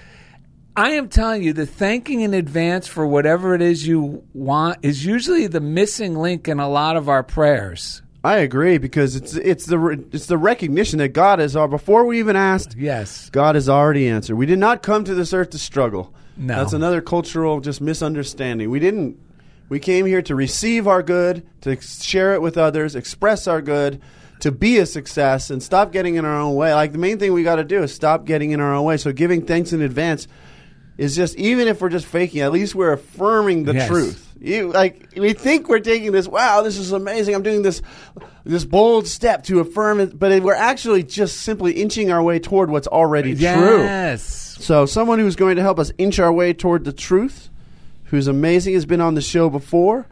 I am telling you, the thanking in advance for whatever it is you want is usually the missing link in a lot of our prayers. I agree because it's it's the it's the recognition that God is our uh, before we even asked. Yes. God has already answered. We did not come to this earth to struggle. No. That's another cultural just misunderstanding. We didn't. We came here to receive our good, to share it with others, express our good, to be a success, and stop getting in our own way. Like the main thing we got to do is stop getting in our own way. So giving thanks in advance is just even if we're just faking, at least we're affirming the Yes. truth. You like we think we're taking this. Wow, this is amazing. I'm doing this this bold step to affirm it, but we're actually just simply inching our way toward what's already true. Yes. So, someone who's going to help us inch our way toward the truth, who's amazing, has been on the show before.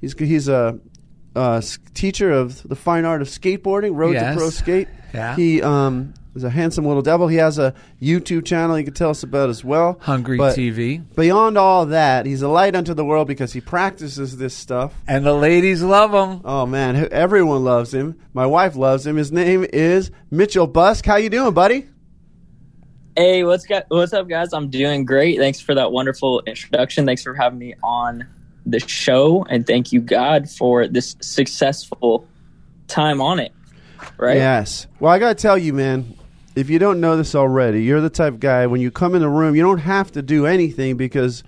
He's he's a, a teacher of the fine art of skateboarding, Road Yes. to Pro Skate. Yeah. He um, is a handsome little devil. He has a YouTube channel he can tell us about as well. Hungry But TV. Beyond all that, he's a light unto the world because he practices this stuff. And the ladies love him. Oh man, everyone loves him. My wife loves him. His name is Mitchell Busk. How you doing, buddy? Hey, what's gu- what's up, guys? I'm doing great. Thanks for that wonderful introduction. Thanks for having me on the show, and thank you, God, for this successful time on it. Right? Yes. Well, I got to tell you, man, if you don't know this already, you're the type of guy when you come in the room, you don't have to do anything because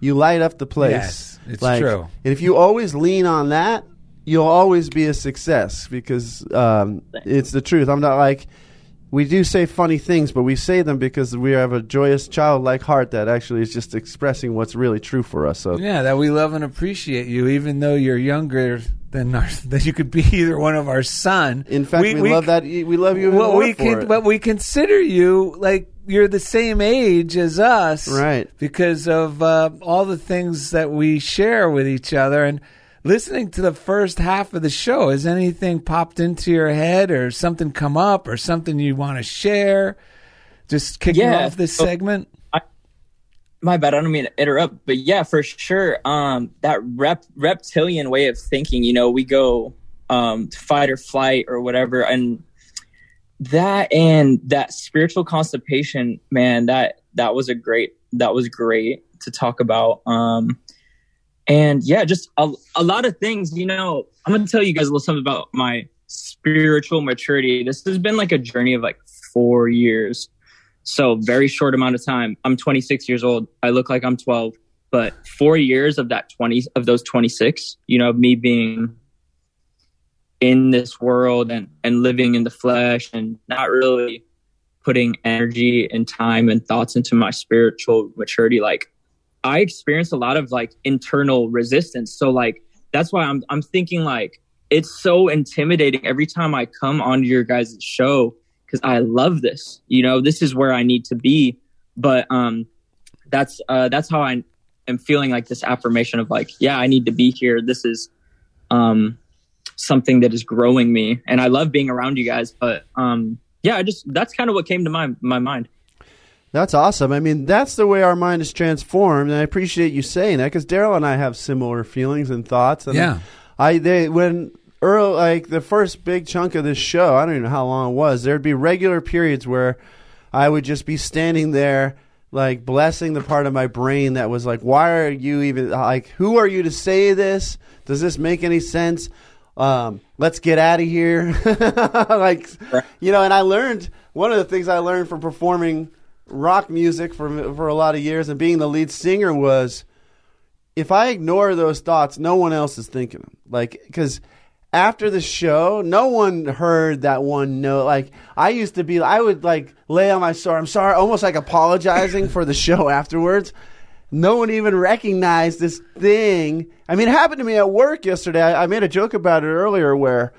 you light up the place. Yes, it's true. And if you always lean on that, you'll always be a success because um, it's the truth. I'm not like we do say funny things, but we say them because we have a joyous, childlike heart that actually is just expressing what's really true for us. So Yeah, that we love and appreciate you, even though you're younger than our, that you could be either one of our son. in fact, we, love that. We love you. Even Well, we can, but we consider you like you're the same age as us, Right. Because of uh, all the things that we share with each other. And listening to the first half of the show, has anything popped into your head, or something come up, or something you want to share? Just kicking Yeah. off this So- segment. My bad. I don't mean to interrupt, but yeah, for sure. Um, that rep- reptilian way of thinking. You know, we go um, to fight or flight or whatever, and that and that spiritual constipation, man. That that was a great. That was great to talk about. Um, and yeah, just a, a lot of things. You know, I'm gonna tell you guys a little something about my spiritual maturity. This has been like a journey of like four years. So very short amount of time. I'm 26 years old. I look like I'm 12, but four years of that 20 of those 26, you know, me being in this world and and living in the flesh and not really putting energy and time and thoughts into my spiritual maturity. Like I experienced a lot of like internal resistance. So like that's why I'm I'm thinking like it's so intimidating every time I come onto your guys' show because I love this. You know, this is where I need to be. But um, that's uh, that's how I am feeling like this affirmation of like, yeah, I need to be here. This is um, something that is growing me. And I love being around you guys. But um, yeah, I just that's kind of what came to my my mind. That's awesome. I mean, that's the way our mind is transformed, and I appreciate you saying that because Daryl and I have similar feelings and thoughts. And Yeah. I they when early like the first big chunk of this show, I don't even know how long it was. There'd be regular periods where I would just be standing there, like blessing the part of my brain that was like, "Why are you even like? Who are you to say this? Does this make any sense?" Um, let's get out of here. like, you know, and I learned one of the things I learned from performing rock music for for a lot of years and being the lead singer was if I ignore those thoughts, no one else is thinking them. Like, because after the show, no one heard that one note. Like, I used to be, I would like lay on my sore. I'm sorry, almost like apologizing for the show afterwards. No one even recognized this thing. I mean, it happened to me at work yesterday. I, I made a joke about it earlier where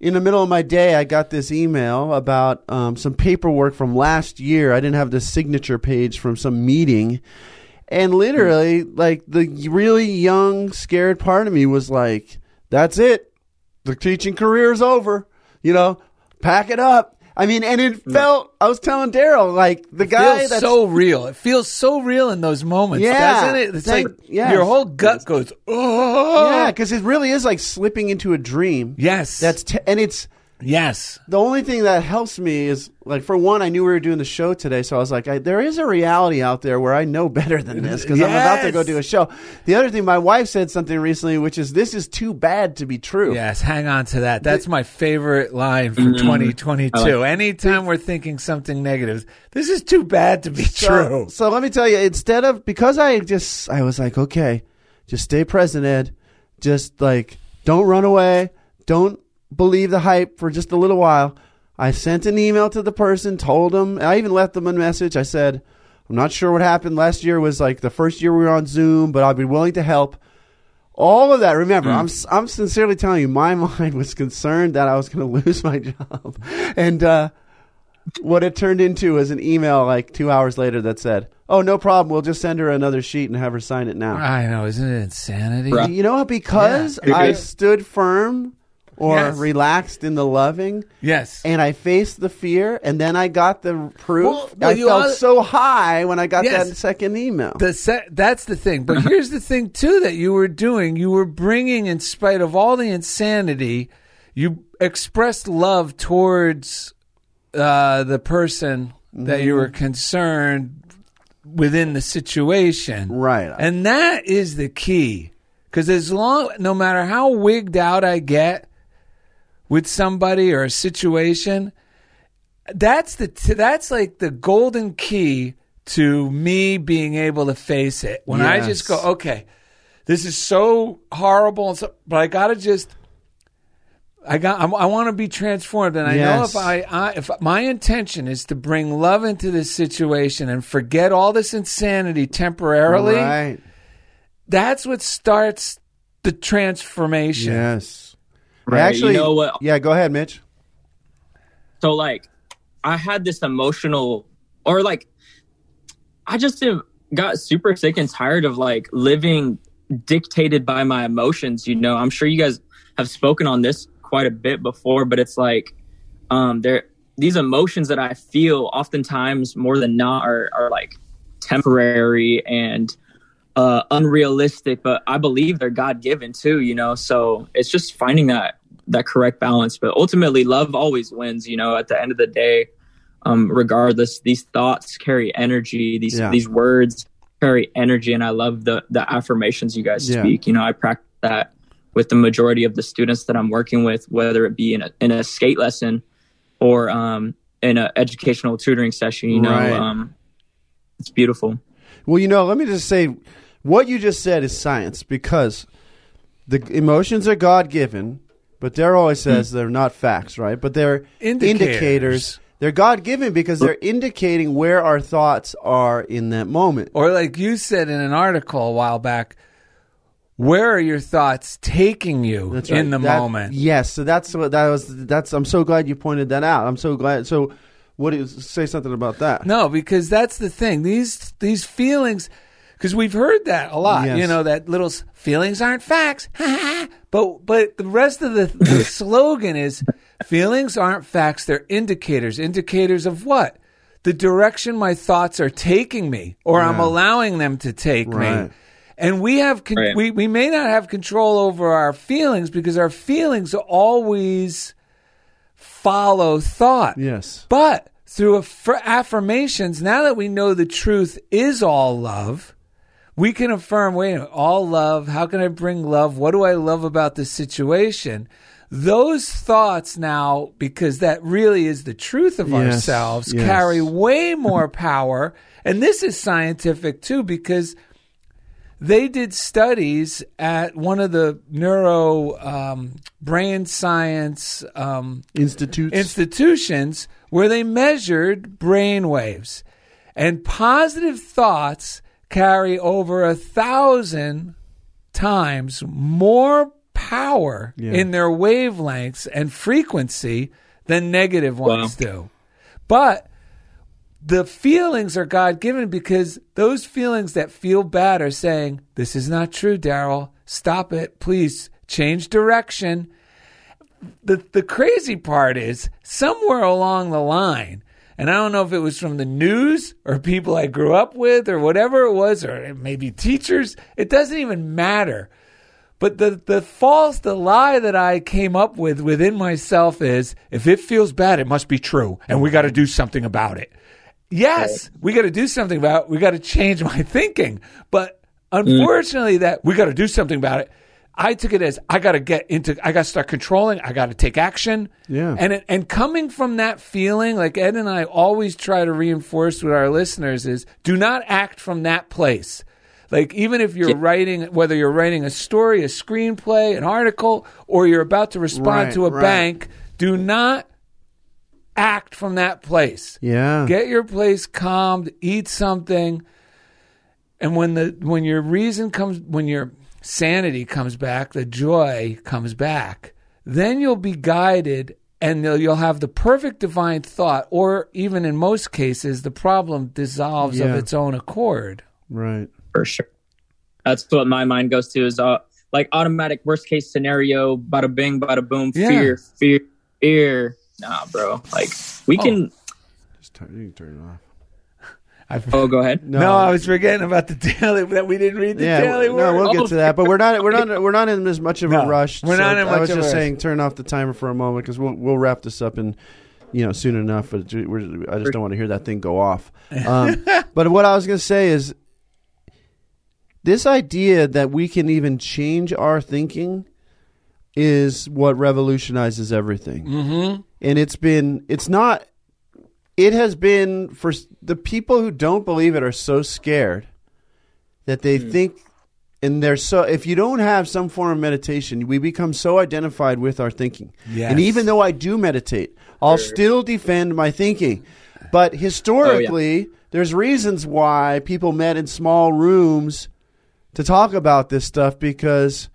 in the middle of my day, I got this email about um, some paperwork from last year. I didn't have the signature page from some meeting. And literally, like, the really young, scared part of me was like, that's it. The teaching career is over. You know, pack it up. I mean, and it felt, I was telling Daryl, like, the guy feels that's so real. It feels so real in those moments, Yeah. doesn't it? It's Thank- like yes. your whole gut goes, oh, Yeah, because it really is like slipping into a dream. Yes. That's, t- and it's, yes, the only thing that helps me is like for one i knew we were doing the show today so i was like I, there is a reality out there where i know better than this because i'm about to go do a show the other thing my wife said something recently which is this is too bad to be true yes. Hang on to that. That's my favorite line for mm-hmm. 2022. Anytime we're thinking something negative, this is too bad to be so, true. so let me tell you instead of because i just i was like okay just stay present ed just like don't run away don't believe the hype for just a little while. I sent an email to the person told them i even left them a message. I said i'm not sure what happened last year. Was like the first year we were on zoom but I'd be willing to help. All of that remember i'm i'm sincerely telling you my mind was concerned that i was going to lose my job. And uh what it turned into was an email like two hours later that said, "Oh, no problem. We'll just send her another sheet and have her sign it now." I know, isn't it insanity? You know, because Yeah. I stood firm or Yes. relaxed in the loving, Yes. and I faced the fear, and then I got the proof. Well, well, I felt al- so high when I got Yes. that second email. The se- that's the thing. But here's the thing too that you were doing. You were bringing, in spite of all the insanity, you expressed love towards uh, the person that you were concerned within the situation. Right. And that is the key. Because as long, no matter how wigged out I get with somebody or a situation, that's the t- that's like the golden key to me being able to face it. When I just go, okay, this is so horrible, and so, but I gotta just. I got. I'm, I want to be transformed, and I know if I, I, if my intention is to bring love into this situation and forget all this insanity temporarily, right. that's what starts the transformation. Yes. Right. Actually, you know what? Yeah. Go ahead, Mitch. So like, I had this emotional, or like, I just got super sick and tired of like living dictated by my emotions. You know, I'm sure you guys have spoken on this quite a bit before, but it's like, um, there these emotions that I feel oftentimes more than not are are like temporary and uh, unrealistic, but I believe they're God given too, you know. So it's just finding that that correct balance. But ultimately, love always wins. You know, at the end of the day, um, regardless, these thoughts carry energy. These Yeah. these words carry energy, and I love the the affirmations you guys Yeah. speak. You know, I practice that with the majority of the students that I'm working with, whether it be in a in a skate lesson or um, in an educational tutoring session. You know, Right. um, it's beautiful. Well, you know, let me just say what you just said is science because the emotions are God given, but Dare always hmm. says they're not facts, right? But they're Indicators. indicators. They're God given because they're indicating where our thoughts are in that moment. Or like you said in an article a while back, where are your thoughts taking you That's right. in the That- moment? Yes, so that's what that was. That's I'm so glad you pointed that out. I'm so glad. So, what do you say something about that? No, because that's the thing. These these feelings, because we've heard that a lot. Yes. You know that little feelings aren't facts, But but the rest of the, the slogan is feelings aren't facts, they're indicators. Indicators of what? The direction my thoughts are taking me or I'm allowing them to take Right. me. And we have con- Right. we we may not have control over our feelings because our feelings always follow thought. Yes. But through aff- affirmations, now that we know the truth is all love, we can affirm, wait, a minute, all love. How can I bring love? What do I love about this situation? Those thoughts now, because that really is the truth of Yes, ourselves, yes. carry way more power. And this is scientific too, because they did studies at one of the neuro um, brain science um, Institutes. institutions where they measured brain waves. And positive thoughts carry over a thousand times more power Yeah. in their wavelengths and frequency than negative ones do. But the feelings are God given because those feelings that feel bad are saying, This is not true, Daryl. Stop it. Please change direction. The, the crazy part is somewhere along the line, and I don't know if it was from the news or people I grew up with or whatever it was, or maybe teachers, it doesn't even matter. But the, the false, the lie that I came up with within myself is if it feels bad, it must be true, and we got to do something about it. Yes, we got to do something about it. We got to change my thinking. But unfortunately, that we got to do something about it. I took it as I got to get into, I got to start controlling. I got to take action. Yeah. And it, and coming from that feeling, like Ed and I always try to reinforce with our listeners is do not act from that place. Like even if you're writing, whether you're writing a story, a screenplay, an article, or you're about to respond Right, to a right. bank, do not act from that place. yeah. Get your place calmed, eat something, and when the when your reason comes when your sanity comes back, the joy comes back, then you'll be guided and you'll- you'll have the perfect divine thought or even in most cases the problem dissolves of its own accord. right. for sure. That's what my mind goes to is uh like automatic worst case scenario, bada bing, bada boom, Yeah. fear, fear, fear. Nah, bro. Like we can. Just turn, you can turn it off. I, Oh, go ahead. no, I was forgetting about the daily that we didn't read the Yeah, daily no, word. we'll get to that, but we're not we're not we're not in as much of a rush. we're not in I much was of a just rush. saying, turn off the timer for a moment because we'll we'll wrap this up in you know soon enough. But we're, I just don't want to hear that thing go off. Um, but what I was going to say is this idea that we can even change our thinking is what revolutionizes everything. Mm-hmm. And it's been it's not it has been for the people who don't believe it are so scared that they hmm. think and they're so if you don't have some form of meditation we become so identified with our thinking. Yes. and even though i do meditate i'll still defend my thinking. But historically oh, there's reasons why people met in small rooms to talk about this stuff because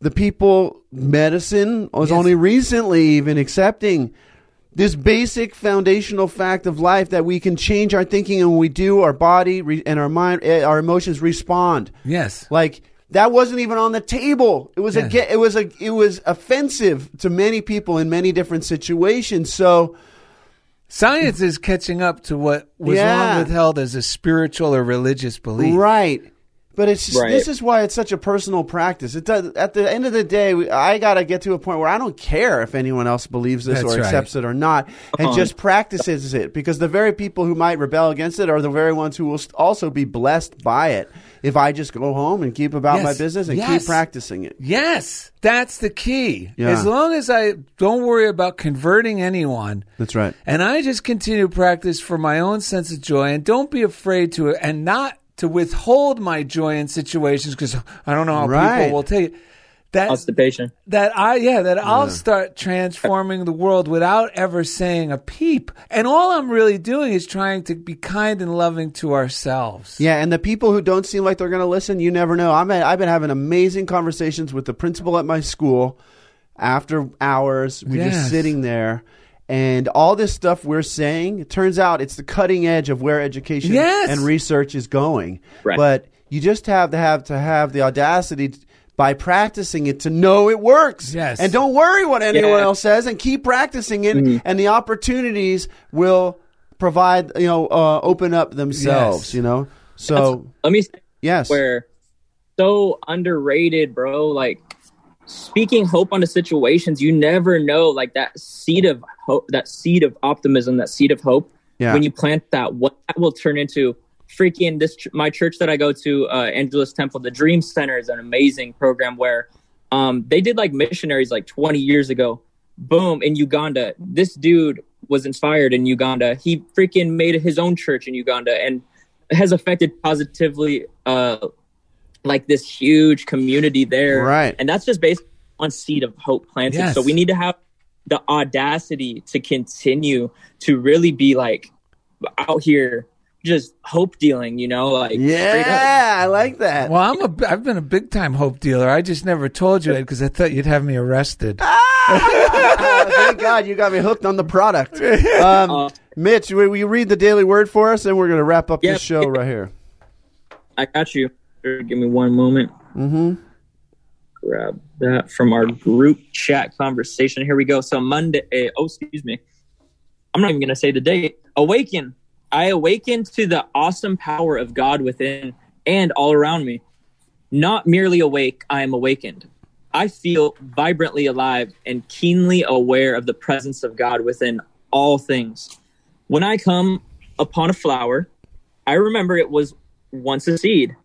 the people medicine was Yes. only recently even accepting this basic foundational fact of life that we can change our thinking and when we do our body re- and our mind eh, our emotions respond yes. like that wasn't even on the table it was Yeah. a it was a it was offensive to many people in many different situations so Science is catching up to what was Yeah. long withheld as a spiritual or religious belief. Right. But it's just, Right. this is why it's such a personal practice. It does, at the end of the day, we, I got to get to a point where I don't care if anyone else believes this That's or right. accepts it or not, and Uh-huh. just practices it. Because the very people who might rebel against it are the very ones who will also be blessed by it. If I just go home and keep about my business and Yes. keep practicing it. Yes, that's the key. Yeah. As long as I don't worry about converting anyone, That's right. and I just continue to practice for my own sense of joy, and don't be afraid to and not to withhold my joy in situations because I don't know how Right. people will take it. That Constipation. that I yeah that I'll start transforming the world without ever saying a peep, and all I'm really doing is trying to be kind and loving to ourselves. Yeah, and the people who don't seem like they're going to listen, you never know. I'm I've been having amazing conversations with the principal at my school after hours. We're Yes. just sitting there. And all this stuff we're saying, it turns out it's the cutting edge of where education Yes. and research is going. Right. But you just have to have to have the audacity t- by practicing it to know it works. Yes. And don't worry what anyone Yeah. else says and keep practicing it Mm-hmm. and the opportunities will provide, you know, uh, open up themselves, Yes. you know? So, Let me say yes. where so underrated, bro. Like speaking hope onto situations, you never know. Like that seed of hope, that seed of optimism, that seed of hope. Yeah. When you plant that, what that will turn into. Freaking this, ch- my church that I go to, uh, Angelus Temple, the Dream Center is an amazing program where um, they did like missionaries like 20 years ago. Boom in Uganda. This dude was inspired in Uganda. He freaking made his own church in Uganda and has affected positively uh, like this huge community there. Right. And that's just based on seed of hope planted. Yes. So we need to have the audacity to continue to really be like out here just hope dealing, you know, like yeah, I like that. Well, I'm a, I've been a big time hope dealer. I just never told you that because I thought you'd have me arrested. Ah, thank God you got me hooked on the product. Um, Uh, Mitch, will will you read the daily word for us, and we're going to wrap up Yeah. this show right here. I got you. Give me one moment. Mm-hmm. Grab that from our group chat conversation. Here we go. So Monday. eh, oh, excuse me. I'm not even going to say the date. Awaken. I awaken to the awesome power of God within and all around me. Not merely awake, I am awakened. I feel vibrantly alive and keenly aware of the presence of God within all things. When I come upon a flower, I remember it was once a seed,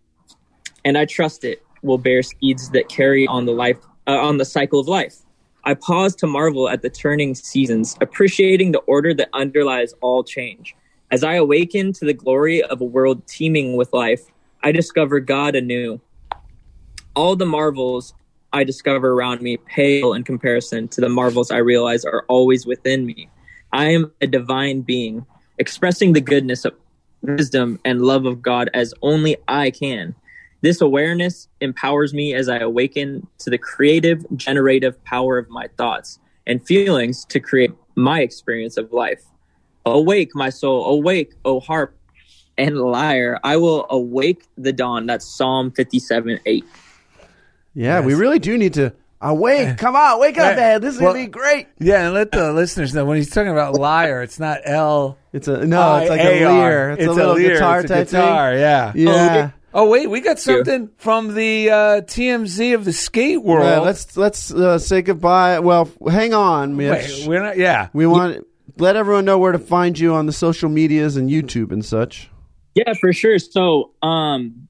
and I trust it will bear seeds that carry on the life uh, on the cycle of life. I pause to marvel at the turning seasons, appreciating the order that underlies all change. As I awaken to the glory of a world teeming with life, I discover God anew. All the marvels I discover around me pale in comparison to the marvels I realize are always within me. I am a divine being, expressing the goodness of wisdom and love of God as only I can. This awareness empowers me as I awaken to the creative, generative power of my thoughts and feelings to create my experience of life. Awake, my soul, awake, O harp and lyre. I will awake the dawn. That's Psalm 57 8. Yeah, we really do need to awake. Come on, wake up, Right. man. This is Well- going to be great. Yeah, and let the listeners know when he's talking about liar, it's not L. It's a no, it's like a lyre. It's, a little lyre. guitar It's a type guitar, Yeah. thing. Yeah. Oh wait, we got something from the uh, TMZ of the skate world. Well, let's let's uh, say goodbye. Well, hang on, Mitch. Wait, we're not. Yeah, we want let everyone know where to find you on the social medias and YouTube and such. Yeah, for sure. So, um,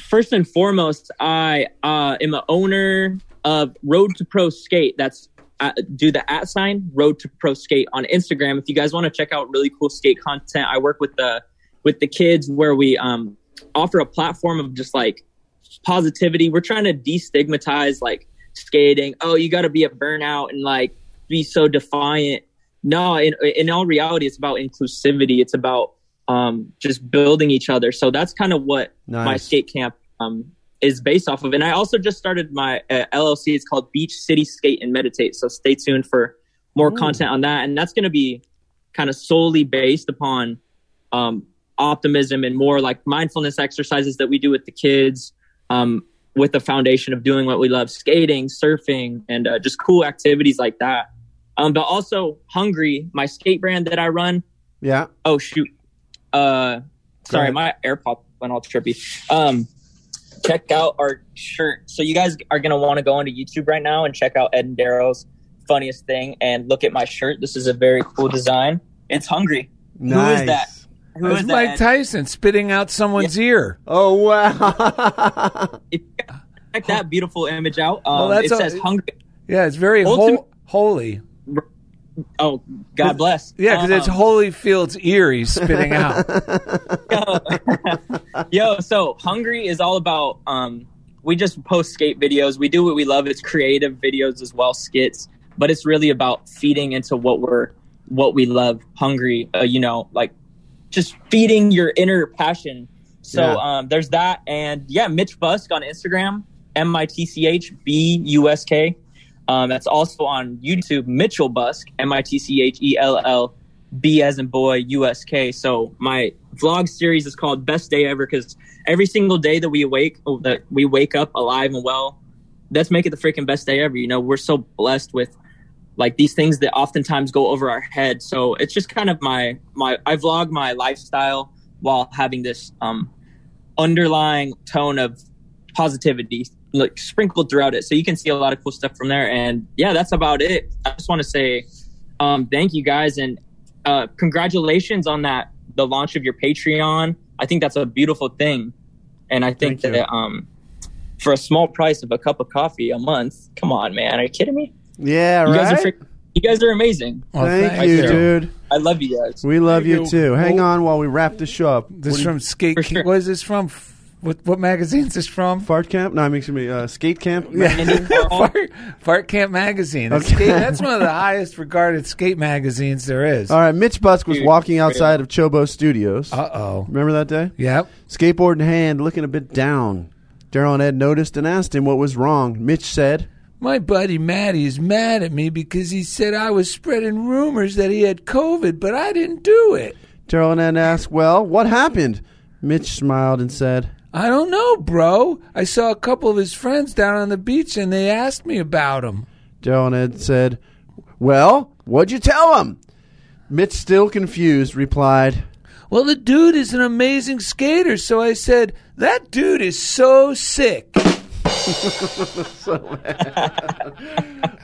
first and foremost, I uh, am an owner of Road to Pro Skate. That's uh, do the at sign Road to Pro Skate on Instagram. If you guys want to check out really cool skate content, I work with the with the kids where we um, offer a platform of just like positivity. We're trying to destigmatize like skating. Oh, you got to be a burnout and like be so defiant. No, in, in all reality, it's about inclusivity. It's about um, just building each other. So that's kind of what my skate camp um, is based off of. And I also just started my uh, LLC. It's called Beach City Skate and Meditate. So stay tuned for more content on that. And that's going to be kind of solely based upon um, optimism and more like mindfulness exercises that we do with the kids um, with the foundation of doing what we love skating surfing and uh, just cool activities like that. Um, but also hungry my skate brand that i run. Yeah. oh shoot. Uh sorry my airpod went all trippy. Um check out our shirt. So you guys are going to want to go onto youtube right now and check out ed and daryl's funniest thing and look at my shirt. This is a very cool design. It's hungry. Nice. who is that who it's is that, Mike Tyson spitting out someone's ear. Oh wow. if you check that beautiful image out, um, Well, that's it a- says hungry. Yeah, it's very Ultim- hol- holy. Oh, God bless. Yeah, because it's Um, Holyfield's ear he's spitting out. Yo, so hungry is all about. Um, we just post skate videos. We do what we love. It's creative videos as well, skits. But it's really about feeding into what we're, what we love. Hungry, uh, you know, like just feeding your inner passion. So Yeah. um, there's that, and yeah, Mitch Busk on Instagram, M I T C H B U S K. Um, that's also on YouTube, Mitchell Busk, M I T C H E L L B as in boy, USK. So my vlog series is called Best Day Ever because every single day that we wake oh, that we wake up alive and well, let's make it the freaking best day ever. You know, we're so blessed with like these things that oftentimes go over our head. So it's just kind of my my I vlog my lifestyle while having this um underlying tone of positivity like sprinkled throughout it. So you can see a lot of cool stuff from there. And yeah, that's about it. I just want to say um, thank you guys and uh, congratulations on that the launch of your Patreon. I think that's a beautiful thing, and I think Thank that um, for a small price of a cup of coffee a month, come on, man, are you kidding me? Yeah, You right. guys are frick- you guys are amazing. Well, Thank thank you, you. dude. I love you guys. We love you, you. too. Hang on while we wrap the show up. This What do from Skate. For King- sure. What is this from? What what magazine is this from? you- Fart Camp? No, I mean, excuse me, uh, Skate Camp? Fart, Fart Camp magazine. It's Okay. skate, that's one of the highest regarded skate magazines there is. All right, Mitch Busk was Dude, walking outside of Chobo Studios. Uh oh. Remember that day? Yep. Skateboard in hand, looking a bit down. Daryl and Ed noticed and asked him what was wrong. Mitch said, My buddy Matty is mad at me because he said I was spreading rumors that he had COVID, but I didn't do it. Daryl and Ed asked, Well, what happened? Mitch smiled and said, I don't know, bro. I saw a couple of his friends down on the beach and they asked me about him. Daryl and Ed said, Well, what'd you tell him? Mitch, still confused, replied, Well, the dude is an amazing skater, so I said, That dude is so sick.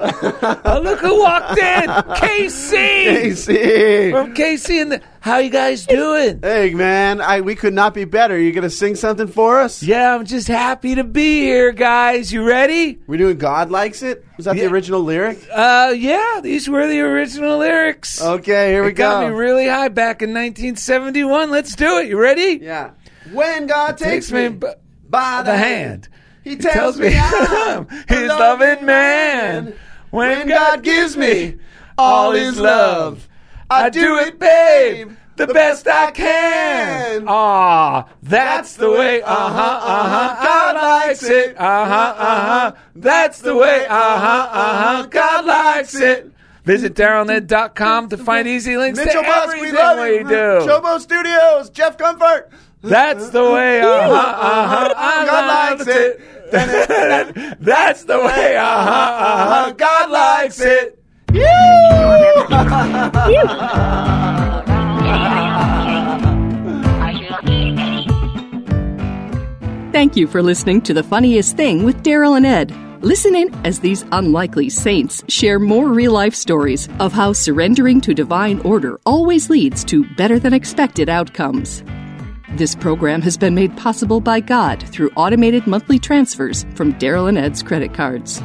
Oh, look who walked in! KC! Casey! From KC and the, how you guys doing? Hey, man, I, we could not be better. You to sing something for us? Yeah, I'm just happy to be here, guys. You ready? We're doing God Likes It? Was that Yeah. the original lyric? Uh, yeah, these were the original lyrics. Okay, here we it got go. me really high back in 1971. Let's do it. You ready? yeah. When God takes, Takes me me b- by the hand. He tells tells me I'm his loving man. When God gives me all his love, I do it, babe, the best I can. Ah, that's the way. Uh huh. Uh huh. God likes it. Uh huh. Uh huh. That's the way. Uh huh. Uh huh. God likes it. Visit DarylNet.com to find easy links Mitchell to Busk, everything we love we you. do. Chobo Studios, Jeff Comfort. That's the way. Uh huh. Uh huh. I God likes it. That's the way. Uh huh. Uh huh. God likes it. Thank you for listening to The Funniest Thing with Daryl and Ed. Listen in as these unlikely saints share more real life stories of how surrendering to divine order always leads to better than expected outcomes. This program has been made possible by God through automated monthly transfers from Daryl and Ed's credit cards.